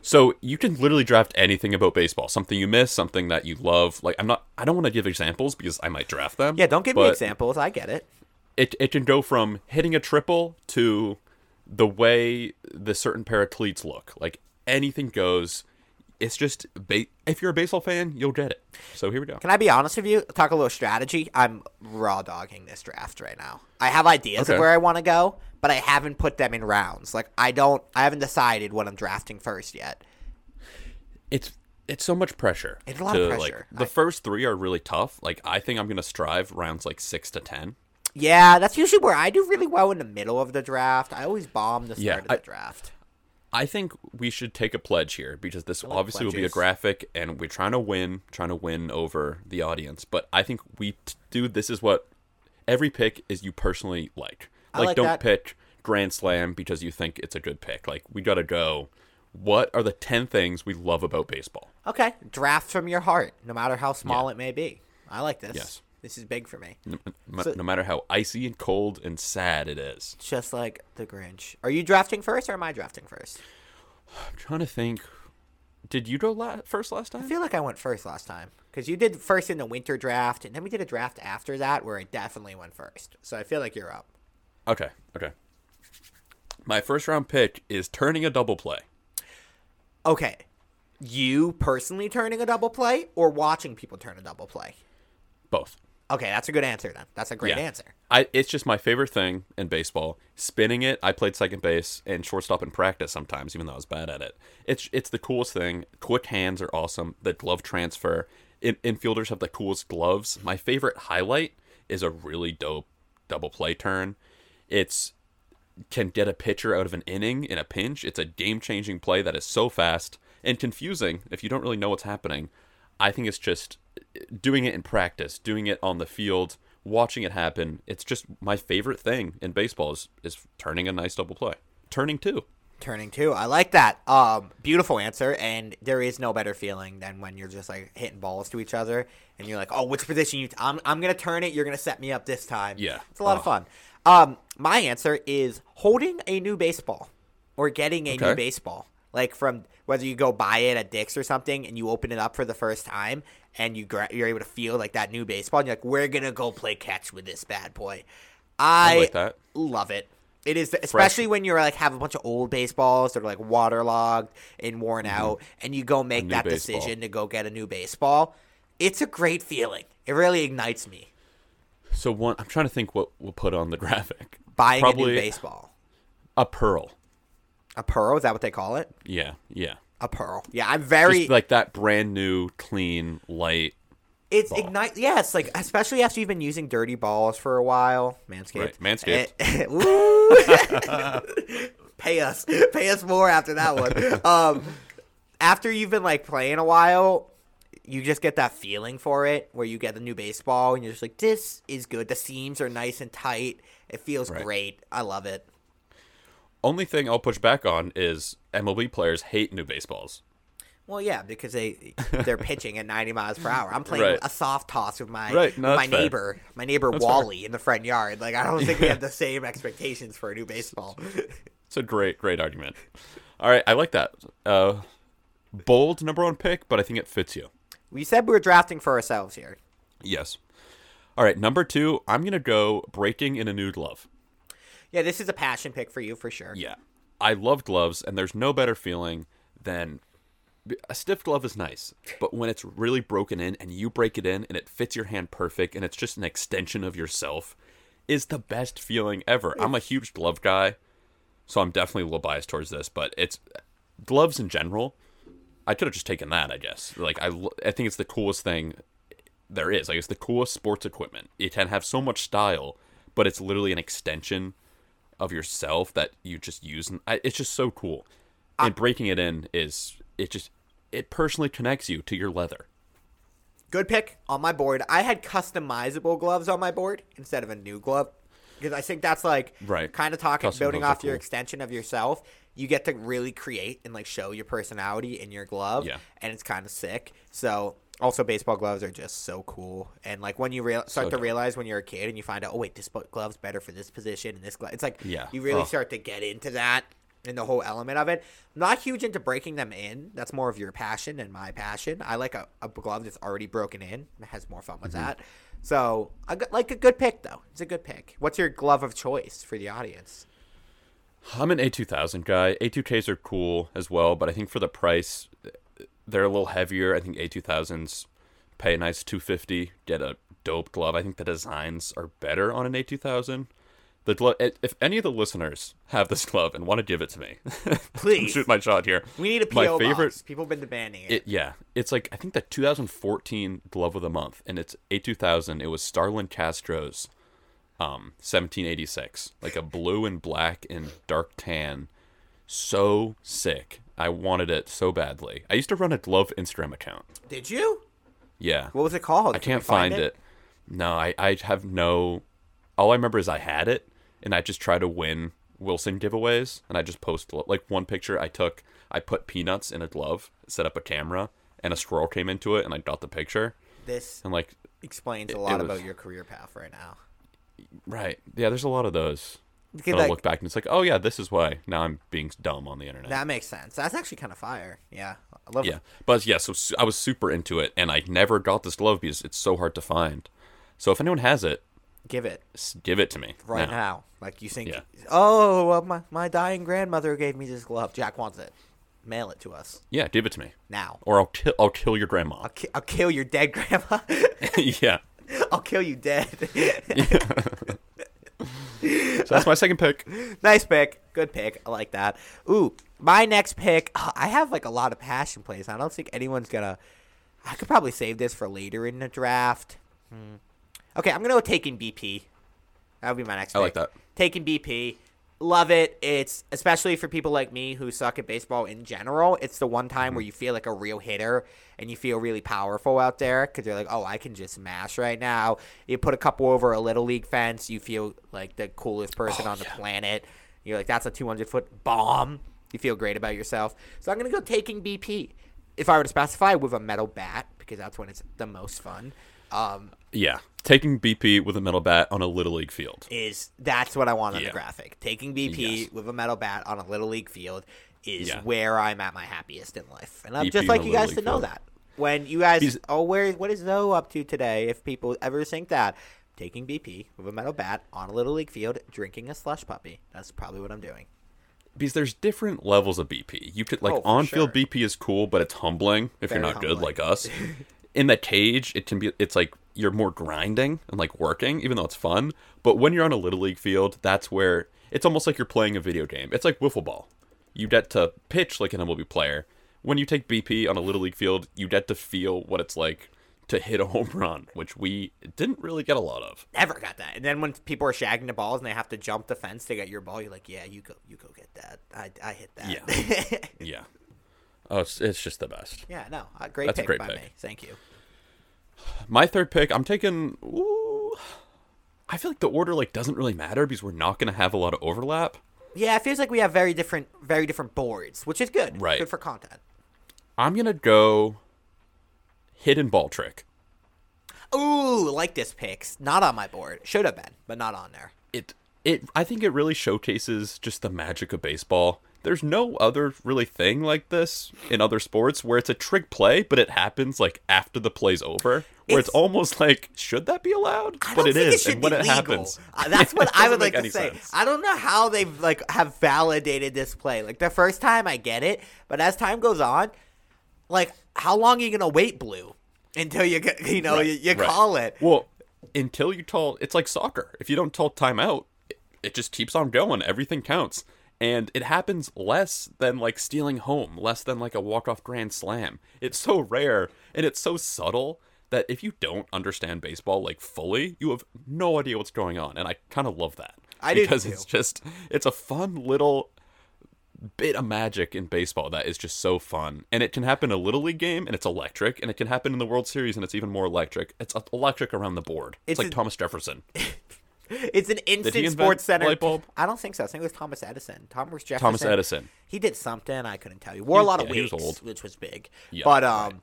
so you can literally draft anything about baseball. Something you miss, something that you love. Like I'm not. I don't want to give examples because I might draft them. yeah, don't give me examples. I get it. It it can go from hitting a triple to the way the certain pair of cleats look. Like anything goes. It's just ba- if you're a baseball fan, you'll get it. So here we go. Can I be honest with you? Talk a little strategy. I'm raw dogging this draft right now. I have ideas Okay. of where I want to go, but I haven't put them in rounds. Like I don't. I haven't decided what I'm drafting first yet. it's it's so much pressure. It's a lot to, of Like, pressure. the I- first three are really tough. Like I think I'm gonna strive rounds like six to ten. Yeah, that's usually where I do really well in the middle of the draft. I always bomb the start Yeah, of the I- draft. I think we should take a pledge here because this like obviously will be a graphic, and we're trying to win, trying to win over the audience. But I think we t- do. This is what every pick is you personally like. Like, like don't that. pick Grand Slam because you think it's a good pick. Like we gotta go. What are the ten things we love about baseball? Okay, draft from your heart, no matter how small it may be. I like this. Yes. This is big for me. No, no- So- no matter how icy and cold and sad it is. Just like the Grinch. Are you drafting first or am I drafting first? I'm trying to think. Did you go la- first last time? I feel like I went first last time because you did first in the winter draft, and then we did a draft after that where I definitely went first. So I feel like you're up. Okay, okay. My first round pick is turning a double play. Okay, you personally turning a double play or watching people turn a double play? Both. Okay, that's a good answer then. That's a great Yeah. answer. I it's just my favorite thing in baseball. Spinning it, I played second base and shortstop in practice sometimes, even though I was bad at it. It's it's the coolest thing. Quick hands are awesome. The glove transfer. In, infielders have the coolest gloves. My favorite highlight is a really dope double play turn. It's can get a pitcher out of an inning in a pinch. It's a game changing play that is so fast and confusing if you don't really know what's happening. I think it's just doing it in practice, doing it on the field, watching it happen. It's just my favorite thing in baseball is, is turning a nice double play. Turning two. Turning two. I like that. Um, beautiful answer. And there is no better feeling than when you're just like hitting balls to each other, and you're like, "Oh, which position you? T- I'm I'm gonna turn it. You're gonna set me up this time." Yeah. it's a lot of Oh. fun. Um, my answer is holding a new baseball or getting a new baseball. Like from whether you go buy it at Dick's or something, and you open it up for the first time, and you gra- you're able to feel like that new baseball. And you're like, "We're gonna go play catch with this bad boy." I, like that. love it. It is especially when you're like have a bunch of old baseballs that are like waterlogged and worn mm-hmm. out, and you go make that baseball. decision to go get a new baseball. It's a great feeling. It really ignites me. So one, I'm trying to think what we'll put on the (laughs) graphic. Buying a new baseball, a pearl. a pearl is that what they call it? Yeah, yeah. A pearl. Yeah, I'm very. Just like that brand new, clean, light. it's ignite. Yeah, it's like especially after you've been using dirty balls for a while. Manscaped. Right, Manscaped. Eh, Woo! (laughs) pay us, pay us more after that one. (laughs) Um, after you've been like playing a while, you just get that feeling for it where you get the new baseball and you're just like, this is good. The seams are nice and tight. It feels Right. great. I love it. Only thing I'll push back on is MLB players hate new baseballs. Well, yeah, because they they're pitching at 90 miles per hour. I'm playing Right. a soft toss with my Right, no, with my fair. neighbor, my neighbor That's fair. Wally in the front yard. Like I don't think we have the (laughs) same expectations for a new baseball. (laughs) It's a great, great argument. All right, I like that. Uh, bold number one pick, but I think it fits you. we said we were drafting for ourselves here. Yes. All right, number two, I'm gonna go breaking in a new glove. Yeah, this is a passion pick for you for sure. Yeah, I love gloves, and there's no better feeling than a stiff glove is nice, but when it's really broken in and you break it in and it fits your hand perfect and it's just an extension of yourself, is the best feeling ever. I'm a huge glove guy, so I'm definitely a little biased towards this, but it's gloves in general. I could have just taken that. I guess. Like I, I think it's the coolest thing there is. Like it's the coolest sports equipment. It can have so much style, but it's literally an extension of yourself that you just use. And I, it's just so cool. And breaking it in is it just it personally connects you to your leather. Good pick on my board. I had customizable gloves on my board instead of a new glove because I think that's like Right. kind of talking Custom building off your cool. extension of yourself. You get to really create and like show your personality in your glove, Yeah. and it's kind of sick. So also baseball gloves are just so cool, and like when you start So to realize when you're a kid and you find out, oh wait, this glove's better for this position and this glove. It's like Yeah. you really Oh. start to get into that and the whole element of it. Not huge into breaking them in. That's more of your passion and my passion. I like a, a glove that's already broken in. It has more fun with Mm-hmm. that. So I got, like a good pick though. It's a good pick. What's your glove of choice for the audience? I'm an A2000 guy. A2Ks are cool as well, but I think for the price, they're a little heavier. I think A2000s pay a nice 250, get a dope glove. I think the designs are better on an A2000. The glove, if any of the listeners have this glove and want to give it to me, (laughs) (laughs) Please. shoot my shot here. We need a PO My box. favorite- People have been demanding it. It yeah, it's like I think the 2014 glove of the month, and it's A2000. It was Starlin Castro's, um, 1786, like a blue and black and dark tan, so sick. I wanted it so badly. I used to run a glove Instagram account. Did you? Yeah, What was it called? I Can can't find it. it. No, I I have no. All I remember is I had it, and I just try to win Wilson giveaways, and I just post like one picture I took. I put peanuts in a glove, set up a camera, and a squirrel came into it, and I got the picture. This And like, explains it- a lot was- about your career path right now. right? Yeah, there's a lot of those. Because, And I like, look back and it's like, oh yeah, this is why now I'm being dumb on the internet. that makes sense. That's actually kind of fire. Yeah, I love yeah, but yeah, so I was super into it, and I never got this glove because it's so hard to find. So if anyone has it, Give it give it to me right now. now. Like you think, Yeah. oh, well, my my dying grandmother gave me this glove. Jack wants it. Mail it to us Yeah, give it to me, now. or I'll kill I'll kill your grandma. I'll, ki- I'll kill your dead (laughs) grandma. (laughs) yeah. I'll kill you dead. (laughs) So that's my second pick. (laughs) nice pick. Good pick. I like that. Ooh, my next pick. (sighs) I have like a lot of passion plays. I don't think anyone's gonna. I could probably save this for later in the draft. Hmm. Okay, I'm gonna go taking BP. That would be my next. I like that. Taking BP. Love it. It's especially for people like me who suck at baseball in general. It's the one time Mm-hmm. where you feel like a real hitter and you feel really powerful out there because you're like, oh, I can just mash right now. You put a couple over a little league fence, you feel like the coolest person Oh, on the yeah. planet. You're like, that's a 200 foot bomb. You feel great about yourself. So I'm gonna go taking BP. If I were to specify with a metal bat because that's when it's the most fun. Um, Yeah, taking BP with a metal bat on a little league field. is that's what I want on the graphic. Taking BP Yes. with a metal bat on a little league field is Yeah. where I'm at my happiest in life, and I'd BP just like you guys to know field. that. When you guys, He's- oh, where what is Zoe up to today? If people ever think that, taking BP with a metal bat on a little league field, drinking a slush puppy. That's probably what I'm doing. Because there's different levels of BP. You could like Oh, on-field sure. BP is cool, but it's humbling if Very you're not good like us. (laughs) In the cage, it can be. It's like you're more grinding and like working, even though it's fun. But when you're on a little league field, that's where it's almost like you're playing a video game. It's like wiffle ball. You get to pitch like an MLB player. When you take BP on a little league field, you get to feel what it's like to hit a home run, which we didn't really get a lot of. Never got that. And then when people are shagging the balls and they have to jump the fence to get your ball, you're like, yeah, you go, you go get that. I, I hit that. Yeah. (laughs) Oh, it's, it's just the best. Yeah, no, uh, great That's a pick great by pick. me. Thank you. My third pick, I'm taking. Ooh, I feel like the order like doesn't really matter because we're not going to have a lot of overlap. Yeah, it feels like we have very different, very different boards, which is good. Right. Good for content. I'm gonna go hidden ball trick. Ooh, like this picks. Not on my board. Should have been, but not on there. It it I think it really showcases just the magic of baseball. There's no other really thing like this in other sports where it's a trick play, but it happens like after the play's over, where it's, It's- almost like should that be allowed? I but it think is, it should and when be it legal. happens, Uh, that's what (laughs) I would like to say. sense. I don't know how they've like have validated this play. Like the first time I get it, but as time goes on, like how long are you gonna wait, Blue, until you get you know Right, you, you right. call it? Well, until you call, it's like soccer. If you don't call timeout, it just keeps on going. Everything counts. And it happens less than like stealing home, less than like a walk-off grand slam. It's so rare and it's so subtle that if you don't understand baseball like fully, you have no idea what's going on, and I kind of love that. I do because it's just it's a fun little bit of magic in baseball that is just so fun. And it can happen in a little league game and it's electric, and it can happen in the World Series and it's even more electric. It's electric around the board. It's, It's like a- Thomas Jefferson. (laughs) It's an instant SportsCenter. light bulb? I don't think so. I think it was Thomas Edison. Thomas Jefferson. Thomas Edison. He did something I couldn't tell you. Wore a He- lot of yeah, he was old. which was big. Yeah, but um,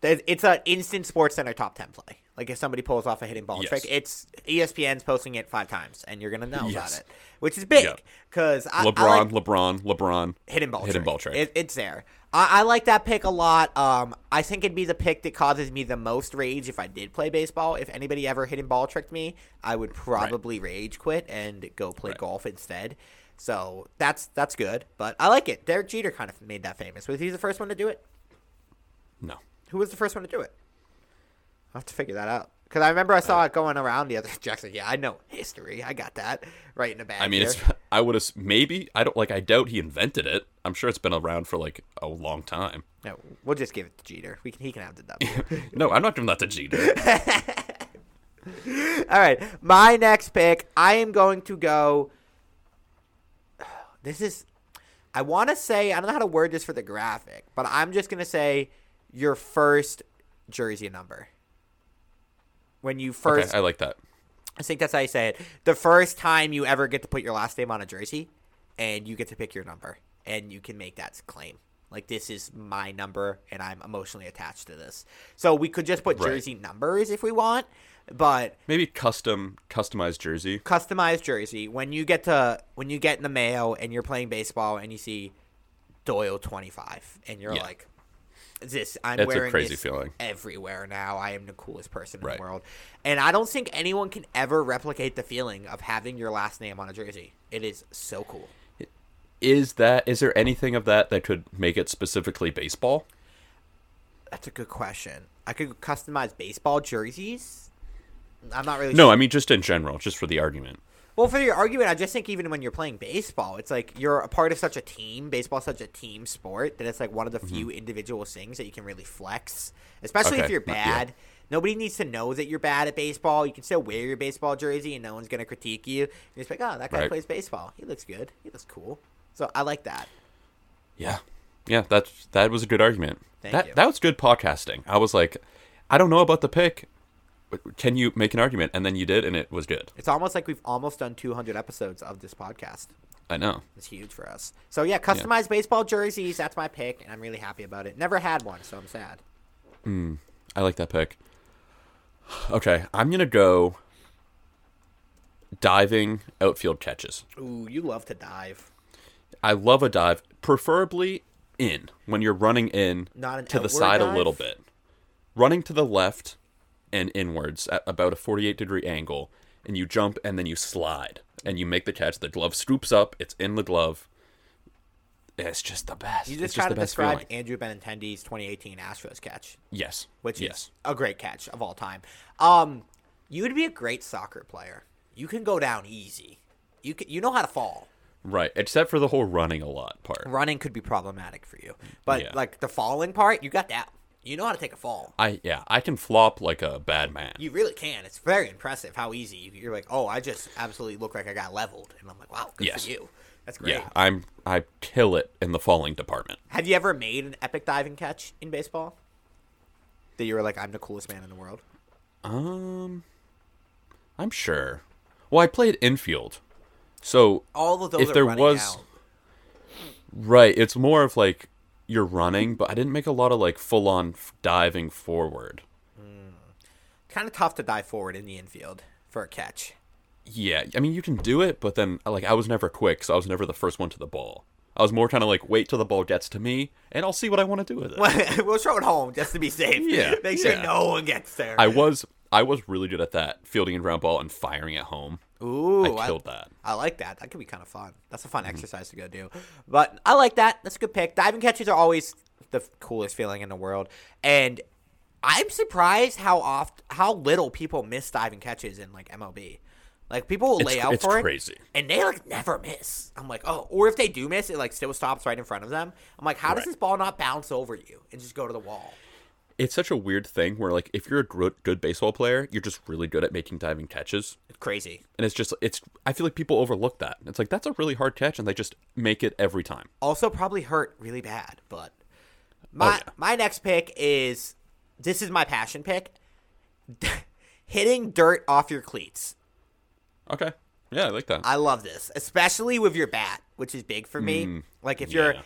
there's- it's an instant SportsCenter top ten play. Like if somebody pulls off a hitting ball Yes. trick, it's ESPN's posting it five times, and you're gonna know about it, which is big because I, LeBron, I like LeBron, LeBron. hitting ball Hidden trick. ball trick. It, it's there. I, I like that pick a lot. Um, I think it'd be the pick that causes me the most rage if I did play baseball. If anybody ever hit and ball tricked me, I would probably rage quit and go play Right. golf instead. So that's that's good. But I like it. Derek Jeter kind of made that famous. Was he the first one to do it? No. Who was the first one to do it? I'll have to figure that out. Because I remember I saw it going around the other. (laughs) Jackson, yeah, I know history. I got that right in the bag. I mean, here. it's. (laughs) I would have maybe. I don't like. I doubt he invented it. I'm sure it's been around for like a long time. no, we'll just give it to Jeter. We can, he can have the W. (laughs) No, I'm not giving that to Jeter. All right, my next pick. I am going to go. (sighs) This is. I want to say I don't know how to word this for the graphic, but I'm just gonna say your first jersey number. When you okay, first, I like that. I think that's how you say it. The first time you ever get to put your last name on a jersey, and you get to pick your number, and you can make that claim. Like this is my number, and I'm emotionally attached to this. So we could just put Right. jersey numbers if we want, but Maybe custom, customized jersey. customized jersey when you get to when you get in the mail and you're playing baseball and you see Doyle 25 and you're Yeah. like this I'm It's a wearing crazy this feeling. everywhere now I am the coolest person in Right. the world and I don't think anyone can ever replicate the feeling of having your last name on a jersey it is so cool Is that? Is there anything of that that could make it specifically baseball? that's a good question I could customize baseball jerseys I'm not really No, sure. I mean just in general, just for the argument. Well, for your argument, I just think even when you're playing baseball, it's like you're a part of such a team. Baseball's such a team sport that it's like one of the mm-hmm. few individual things that you can really flex, especially if you're yeah. bad. Nobody needs to know that you're bad at baseball. You can still wear your baseball jersey, and no one's gonna critique you. You're just like, oh, that guy Right. plays baseball. He looks good. He looks cool. So I like that. Yeah, yeah, that that was a good argument. Thank that you. that was good podcasting. I was like, I don't know about the pick. Can you make an argument? And then you did, and it was good. It's almost like we've almost done 200 episodes of this podcast. I know. It's huge for us. So yeah, customized baseball jerseys. That's my pick, and I'm really happy about it. Never had one, so I'm sad. Hmm. I like that pick. Okay, I'm gonna go diving outfield catches. Ooh, you love to dive. I love a dive, preferably in when you're running in Not an to the side dive? a little bit, running to the left and inwards at about a 48 degree angle, and you jump and then you slide and you make the catch. The glove scoops up, it's in the glove. It's just the best. You just just try the to describe feeling. Andrew Benintendi's 2018 Astros catch, Yes, which yes. is a great catch of all time. Um, you would be a great soccer player. You can go down easy. You can, you know how to fall. right. Except for the whole running a lot part. Running could be problematic for you, but Yeah. like the falling part, you got that. You know how to take a fall. I yeah, I can flop like a bad man. You really can. It's very impressive how easy you, you're like. Oh, I just absolutely look like I got leveled, and I'm like, wow, good Yes. for you. That's great. yeah, I'm I kill it in the falling department. Have you ever made an epic diving catch in baseball? That you were like, I'm the coolest man in the world. Um, I'm sure. Well, I played infield, so All of those If are there was- out. right, it's more of like you're running, but I didn't make a lot of like full on diving forward. Hmm. kind of tough to dive forward in the infield for a catch. Yeah, I mean you can do it, but then like I was never quick, so I was never the first one to the ball. I was more kind of like wait till the ball gets to me, and I'll see what I want to do with it. (laughs) we'll throw it home just to be safe. Yeah, Make sure yeah. no one gets there. I was I was really good at that, fielding a ground ball and firing at home. Ooh, I killed that. I like that. That could be kind of fun. That's a fun Mm-hmm. exercise to go do. But I like that. That's a good pick. Diving catches are always the coolest feeling in the world. And I'm surprised how oft how little people miss diving catches in like MLB. Like people will It's, lay out it's for it, crazy. and they like never miss. I'm like, oh, or if they do miss, it like still stops right in front of them. I'm like, how does this ball not bounce over you and just go to the wall? It's such a weird thing where like if you're a good, good baseball player, you're just really good at making diving catches. Crazy. And it's just it's I feel like people overlook that. It's like that's a really hard catch and they just make it every time. Also, probably hurt really bad. But oh, my yeah. my next pick is this is my passion pick: (laughs) hitting dirt off your cleats. Okay. Yeah, I like that. I love this, especially with your bat, which is big for me. Hmm. like if you're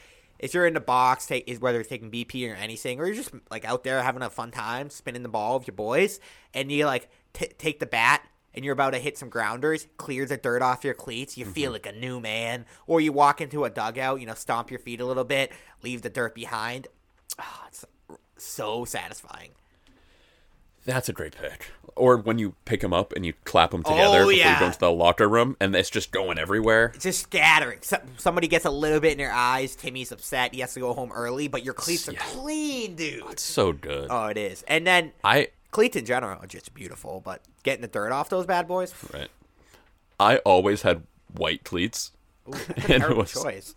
if you're in the box, take is whether it's taking BP or anything, or you're just like out there having a fun time spinning the ball with your boys, and you like t- take the bat and you're about to hit some grounders, clear the dirt off your cleats, you feel like a new man. Or you walk into a dugout, you know, stomp your feet a little bit, leave the dirt behind. Ah, it's so satisfying. That's a great pick. Or when you pick them up and you clap them together Oh, before yeah. you go into the locker room and it's just going everywhere. It's just scattering. So, somebody gets a little bit in their eyes. Timmy's upset. He has to go home early, but your cleats are clean, dude. It's so good. Oh, it is. And then I cleats in general are just beautiful, but getting the dirt off those bad boys, right. I always had white cleats. ooh, that's (laughs) a And it terrible was- choice.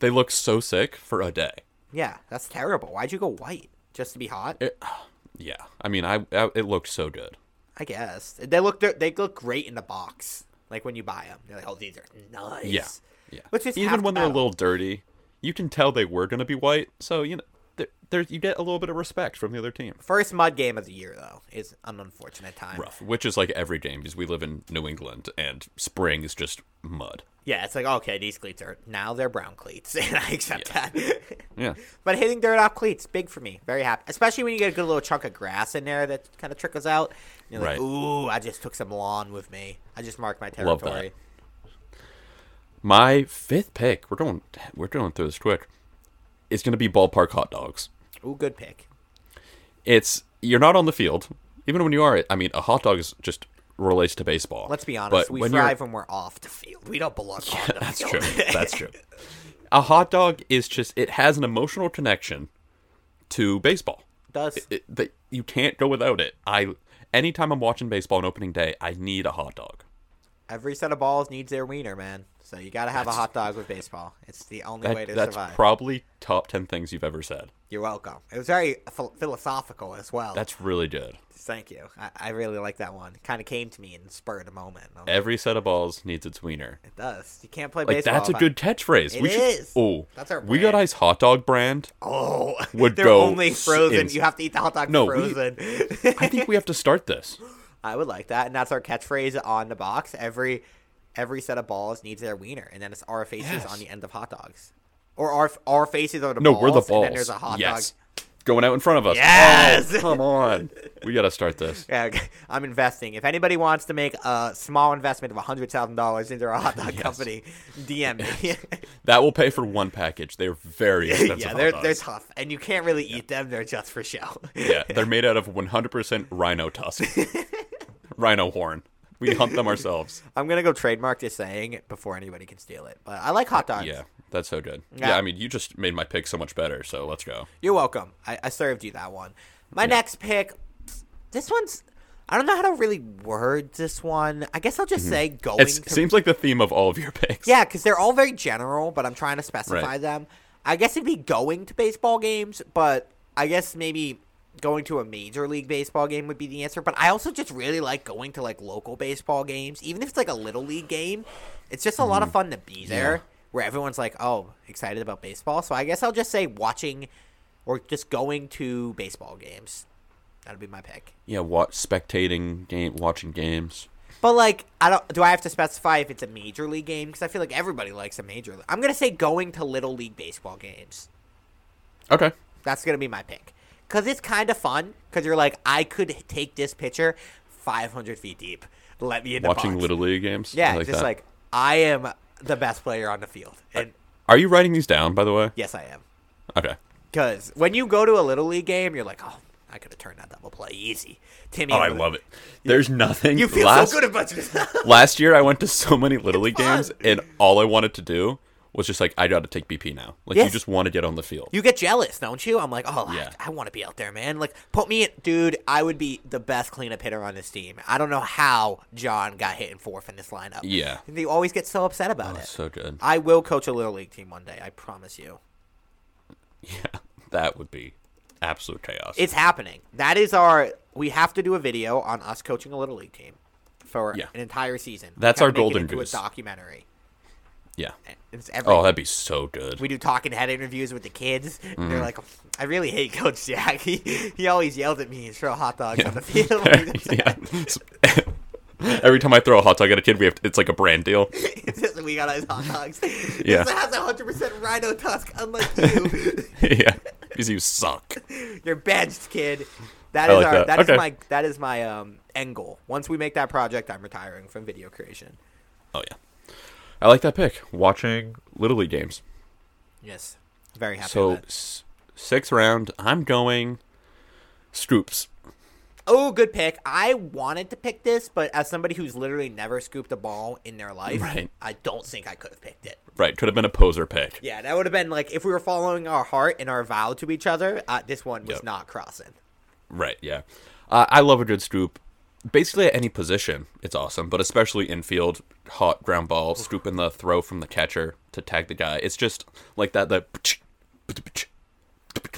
They look so sick for a day. Yeah, that's terrible. Why'd you go white? Just to be hot? It, (sighs) yeah. I mean, I, I it looked so good. I guess they look they look great in the box. Like when you buy them, you're like, oh, these are nice. Yeah. Yeah. Let's just Even when they're a little dirty, you can tell they were going to be white. So, you know, there, you get a little bit of respect from the other team. First mud game of the year though is an unfortunate time. Rough, which is like every game because we live in New England and spring is just mud. Yeah, it's like okay, these cleats are now they're brown cleats, (laughs) and I accept that. (laughs) Yeah. But hitting dirt off cleats, big for me. Very happy, especially when you get a good little chunk of grass in there that kind of trickles out. You're like, Right. ooh, I just took some lawn with me. I just marked my Love territory. that. My fifth pick, we're going we're going through this quick. It's going to be ballpark hot dogs. Ooh, good pick. It's you're not on the field. Even when you are, I mean, a hot dog is just relates to baseball. Let's be honest. But we when thrive when we're off the field. We don't belong on the That's field. true. (laughs) That's true. A hot dog is just it has an emotional connection to baseball. Does It, that you can't go without it. I anytime I'm watching baseball on opening day, I need a hot dog. every set of balls needs their wiener, man. So you got to have a hot dog with baseball. It's the only way That, to that's survive. probably top ten things you've ever said. You're welcome. It was very ph- philosophical as well. That's really good. Thank you. I, I really like that one. Kind of came to me and spurred a moment. Like, Every set of balls needs its wiener. It does. You can't play Like baseball. that's a good catchphrase. It we should. Oh, That's our We got ice hot dog brand. Oh, (laughs) would they're go only frozen. ins- You have to eat the hot dog No, we- frozen. I think we have to start this. (laughs) I would like that, and that's our catchphrase on the box. Every every set of balls needs their wiener, and then it's our faces Yes. on the end of hot dogs, or our our faces are the No, balls. we're the balls. And then there's a hot yes. dog. Going out in front of us. Yes! Oh, come on. (laughs) We got to start this. Yeah. I'm investing. If anybody wants to make a small investment of hundred thousand dollars into a hot dog company, DM me. That will pay for one package. They're very (laughs) expensive. yeah, they're they're tough, and you can't really eat them. They're just for show. Yeah, they're (laughs) made out of 100% rhino tusk. rhino horn. We hunt them ourselves. (laughs) I'm gonna go trademark this saying before anybody can steal it. But I like hot dogs. Yeah, that's so good. Yeah. Yeah, I mean, you just made my pick so much better, so let's go. You're welcome. I, I served you that one. My next pick, this one's. I don't know how to really word this one. I guess I'll just mm-hmm. say going It to. seems like the theme of all of your (laughs) picks. yeah, because they're all very general, but I'm trying to specify Right. them. I guess it'd be going to baseball games, but I guess maybe going to a major league baseball game would be the answer. But I also just really like going to like local baseball games, even if it's like a little league game. It's just a lot of mm-hmm. fun to be there, Yeah. where everyone's like, "Oh, excited about baseball." So I guess I'll just say watching or just going to baseball games. That'd be my pick. Yeah, watch spectating game, watching games. But like, I don't. Do I have to specify if it's a major league game? Because I feel like everybody likes a major. league. I'm gonna say going to little league baseball games. Okay. That's gonna be my pick. Cause it's kind of fun. Cause you're like, I could take this pitcher 500 feet deep. Let me in the Watching box. little league games. Yeah, like just that. like I am the best player on the field, and Are you writing these down, by the way? yes, I am. Okay. Cause when you go to a little league game, you're like, oh, I could have turned that double play easy. Timmy, Oh, I love it. There's nothing. You feel last, so good about yourself. (laughs) last year, I went to so many little league games, and all I wanted to do was just like, I got to take BP now. Like you just want to get on the field. You get jealous, don't you? I'm like, oh, Yeah. I, I want to be out there, man. Like, put me in, dude. I would be the best cleanup hitter on this team. I don't know how John got hit in fourth in this lineup. Yeah. they always get so upset about Oh, it. so good. I will coach a little league team one day. I promise you. (laughs) Yeah, that would be absolute chaos. It's happening. That is our. We have to do a video on us coaching a little league team for Yeah. an entire season. That's our golden goose. A documentary. yeah. It's every. Oh, that'd be so good. we do talking head interviews with the kids. Mm-hmm. They're like, I really hate Coach Jack. (laughs) He, he always yells at me and throw hot dogs Yeah. on the field. (laughs) yeah. Every time I throw a hot dog at a kid, we have to, it's like a brand deal. (laughs) We got his hot dogs. Yeah. This has a hundred percent rhino tusk, unlike you. yeah, because you suck. You're benched, kid. That I is like our that. that is Okay. my that is my um end goal. Once we make that project, I'm retiring from video creation. Oh yeah, I like that pick. Watching little league games. Yes. Very happy So with that. s- sixth round, I'm going scoops. Oh, good pick. I wanted to pick this, but as somebody who's literally never scooped a ball in their life, Right. I don't think I could have picked it. Right, could have been a poser pick. Yeah, that would have been like if we were following our heart and our vow to each other. Uh, this one was Yep. not crossing. Right, yeah. Uh, I love a good scoop. Basically at any position, it's awesome, but especially infield, hot ground ball, scooping the throw from the catcher to tag the guy. It's just like that. The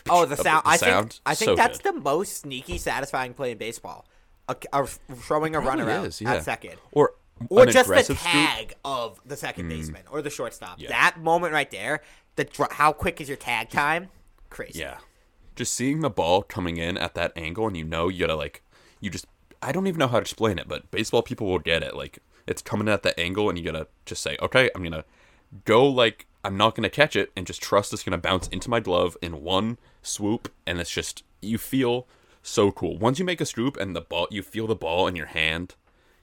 Oh, the sound! I sound, think I think so that's good. the most sneaky, satisfying play in baseball. A, a, throwing a runner out yeah. at second, or or just the aggressive scoop. Mm. tag of the second baseman or the shortstop. Yeah. That moment right there, the how quick is your tag time? Crazy. Yeah. Just seeing the ball coming in at that angle and you know you gotta like you just I don't even know how to explain it, but baseball people will get it. Like it's coming at that angle and you gotta just say, Okay, I'm gonna go like I'm not gonna catch it and just trust it's gonna bounce into my glove in one swoop and it's just you feel so cool. Once you make a swoop and the ball you feel the ball in your hand,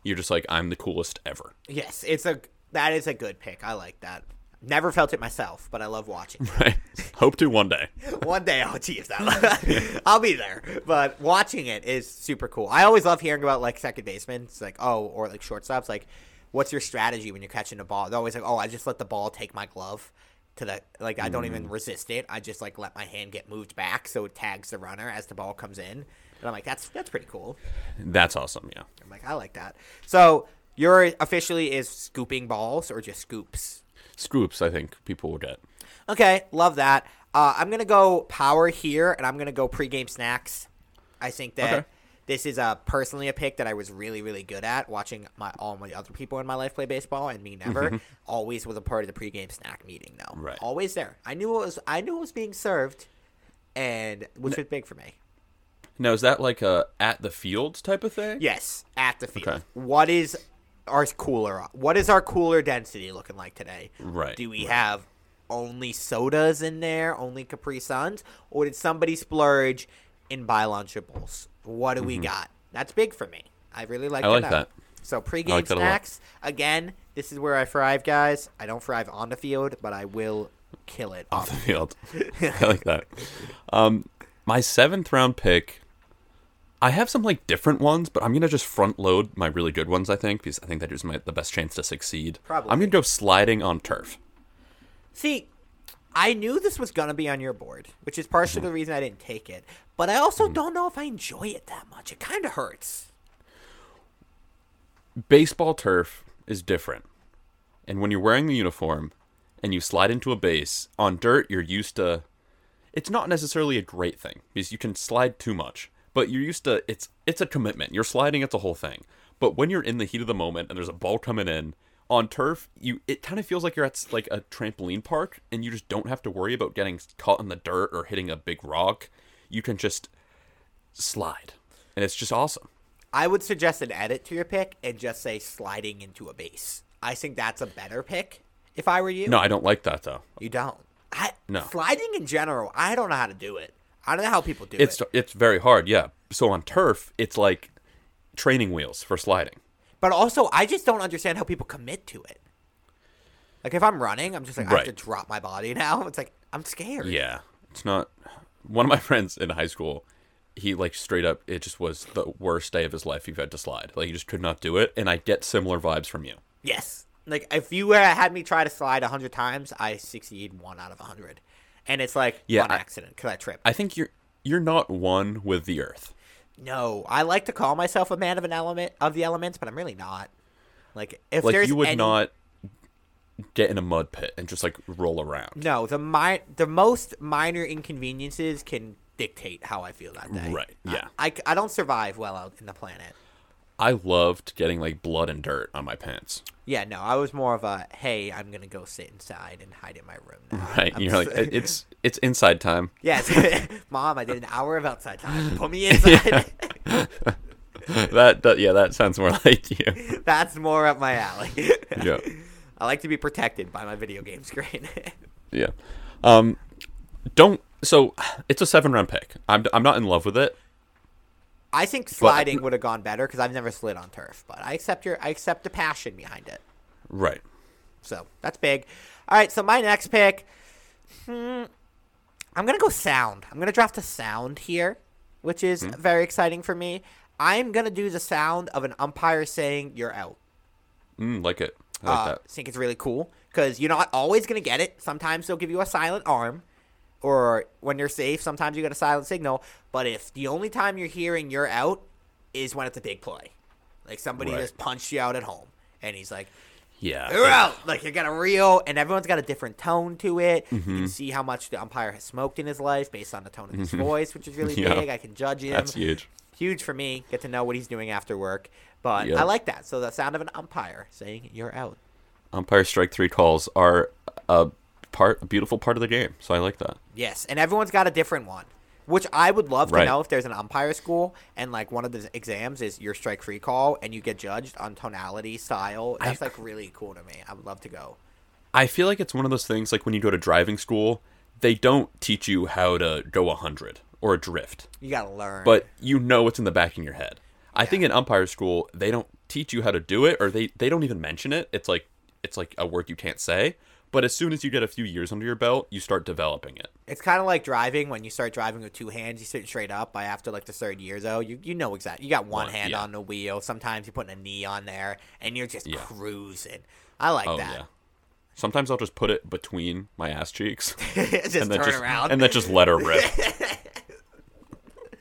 you're just like, I'm the coolest ever. Yes, it's a that is a good pick. I like that. Never felt it myself, but I love watching. Right? (laughs) Hope to one day. One day I'll achieve that. (laughs) I'll be there. But watching it is super cool. I always love hearing about like second basemen. It's like, oh, or like shortstops. Like, what's your strategy when you're catching a ball? They're always like, oh, I just let the ball take my glove to the like I don't Mm. even resist it. I just like let my hand get moved back so it tags the runner as the ball comes in. And I'm like, that's that's pretty cool. That's awesome, yeah. I'm like, I like that. So your officially is scooping balls or just scoops? Scoops, I think people will get. Okay, love that. Uh, I'm gonna go power here, and I'm gonna go pregame snacks. I think that Okay. this is uh, personally a pick that I was really, really good at watching my all my other people in my life play baseball, and me never. always was a part of the pregame snack meeting, though. Right. Always there. I knew it was. I knew it was being served, and which was big for me. Now is that like a at the field type of thing? Yes, at the field. Okay. What is our cooler? What is our cooler density looking like today? Right, Do we right. have only sodas in there, only Capri Suns, or did somebody splurge in buy Lunchables? What do we got? That's big for me. I really like. Mm-hmm. I like that. So pregame like that a lot. snacks again. This is where I thrive, guys. I don't thrive on the field, but I will kill it off the field. (laughs) (laughs) I like that. Um, my seventh round pick. I have some like different ones, but I'm gonna just front load my really good ones. I think because I think that is my the best chance to succeed. Probably. I'm gonna go sliding on turf. See, I knew this was gonna be on your board, which is partially Mm-hmm. the reason I didn't take it. But I also don't know if I enjoy it that much. It kind of hurts. Baseball turf is different, and when you're wearing the uniform and you slide into a base on dirt, you're used to. It's not necessarily a great thing because you can slide too much, but you're used to. It's it's a commitment. You're sliding. It's a whole thing. But when you're in the heat of the moment and there's a ball coming in on turf, you it kind of feels like you're at like a trampoline park and you just don't have to worry about getting caught in the dirt or hitting a big rock. You can just slide, and it's just awesome. I would suggest an edit to your pick and just say sliding into a base. I think that's a better pick. If I were you, No, I don't like that though. you don't. I, No. sliding in general, I don't know how to do it. I don't know how people do It's it. it's very hard, yeah. So on turf, it's like training wheels for sliding. But also, I just don't understand how people commit to it. Like if I'm running, I'm just like I have to drop my body now. (laughs) It's like I'm scared. Yeah, it's not. One of my (laughs) friends in high school, he like straight up, it just was the worst day of his life. He had to slide, like he just could not do it. And I get similar vibes from you. Yes. like if you uh, had me try to slide a hundred times, I succeed one out of a hundred, and it's like Yeah, one I- accident because I tripped. I think you're you're not one with the earth. no, I like to call myself a man of an element of the elements, but I'm really not. Like if Like there's you would any- not get in a mud pit and just like roll around. No, the mi- the most minor inconveniences can dictate how I feel that day. Right, yeah. I, I, I don't survive well out in the planet. I loved getting like blood and dirt on my pants. Yeah, no, I was more of a hey, I'm gonna go sit inside and hide in my room. Now. (laughs) Right. I'm You're like it's (laughs) it's inside time. yes, (laughs) mom, I did an hour of outside time. Put me inside. that, that yeah, that sounds more like you. That's more up my alley. Yeah. I like to be protected by my video game screen. Yeah. Um don't so it's a 7 round pick. I'm I'm not in love with it. I think sliding would have gone better because I've never slid on turf, but I accept your I accept the passion behind it. Right. So that's big. All right, so my next pick, hmm, I'm gonna go sound. I'm gonna draft a sound here, which is very exciting for me. I'm gonna do the sound of an umpire saying "you're out." Mm, like it. I like uh, think it's really cool because you're not always gonna get it. Sometimes they'll give you a silent arm, or when you're safe, sometimes you get a silent signal. But if the only time you're hearing "you're out" is when it's a big play, like somebody Right. just punched you out at home, and he's like, Yeah. you're out. Like you got a real, and everyone's got a different tone to it. You Mm-hmm. can see how much the umpire has smoked in his life based on the tone of his voice, which is really (laughs) Yeah. big. I can judge him. That's huge. Huge for me. Get to know what he's doing after work. But Yep. I like that. So the sound of an umpire saying "you're out." Umpire strike 3 calls are a part a beautiful part of the game. So I like that. Yes, and everyone's got a different one. Which I would love to know if there's an umpire school and like one of the exams is your strike free call and you get judged on tonality, style. That's like really cool to me. I would love to go. I feel like it's one of those things like when you go to driving school, they don't teach you how to go 100 or a drift, You gotta learn. but you know what's in the back of your head. I think in umpire school, they don't teach you how to do it or they, they don't even mention it. It's like it's like a word you can't say. But as soon as you get a few years under your belt, you start developing it. It's kind of like driving when you start driving with two hands. You sit straight up. By after like the third year, though, you you know exactly. You got one One, hand yeah. on the wheel. Sometimes you're putting a knee on there, and you're just Yeah. cruising. I like Oh that. yeah. Sometimes I'll just put it between my ass cheeks (laughs) just and then turn just around. and then just let her rip.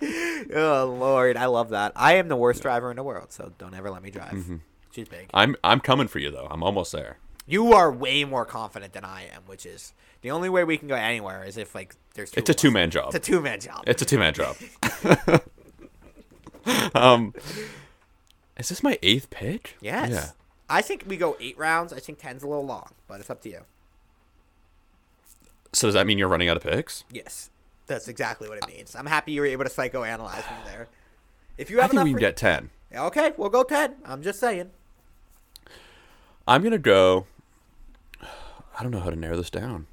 (laughs) oh lord, I love that. I am the worst driver in the world, so don't ever let me drive. Mm-hmm. She's big. I'm I'm coming for you though. I'm almost there. You are way more confident than I am, which is the only way we can go anywhere is if like there's two It's a of us. two man job. It's a two man job. It's a two man job. (laughs) (laughs) um, is this my eighth pick? yes. Yeah. I think we go eight rounds. I think ten's a little long, but it's up to you. So does that mean you're running out of picks? Yes, that's exactly what it means. I'm happy you were able to psychoanalyze me there. If you have I think we can get ten. okay, we'll go ten. I'm just saying. I'm gonna go. I don't know how to narrow this down.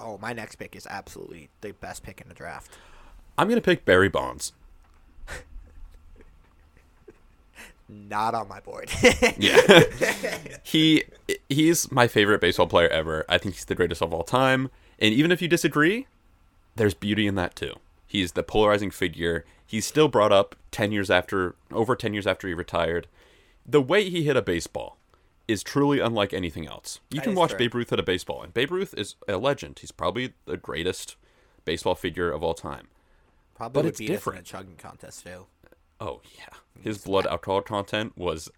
Oh, my next pick is absolutely the best pick in the draft. I'm gonna pick Barry Bonds. Not on my board. (laughs) Yeah. (laughs) he he's my favorite baseball player ever. I think he's the greatest of all time. And even if you disagree, there's beauty in that too. He's the polarizing figure. He's still brought up 10 years after over 10 years after he retired. The way he hit a baseball is truly unlike anything else. You That can watch true. Babe Ruth at a baseball and Babe Ruth is a legend. He's probably the greatest baseball figure of all time. Probably But would it's beat us in different. a chugging contest too. Oh yeah. His blood alcohol content was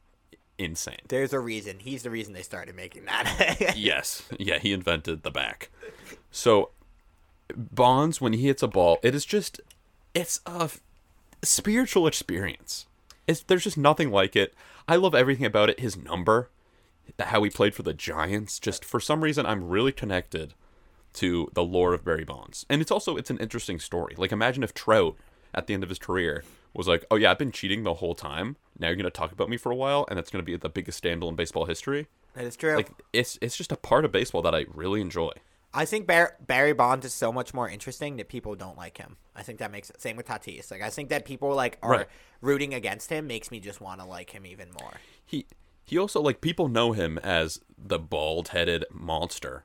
insane. There's a reason. He's the reason they started making that. (laughs) yes. Yeah, he invented the back. So Bonds when he hits a ball, it is just it's a spiritual experience. It's there's just nothing like it. I love everything about it. His number, how he played for the Giants, just for some reason I'm really connected to the lore of Barry Bonds. And it's also it's an interesting story. Like imagine if Trout at the end of his career was like, "Oh yeah, I've been cheating the whole time. Now you're going to talk about me for a while and that's going to be the biggest scandal in baseball history." that is true. like it's it's just a part of baseball that I really enjoy. I think Bar- Barry Bonds is so much more interesting that people don't like him. I think that makes it same with Tatis. Like I think that people like are Right. rooting against him makes me just want to like him even more. He he also like people know him as the bald-headed monster.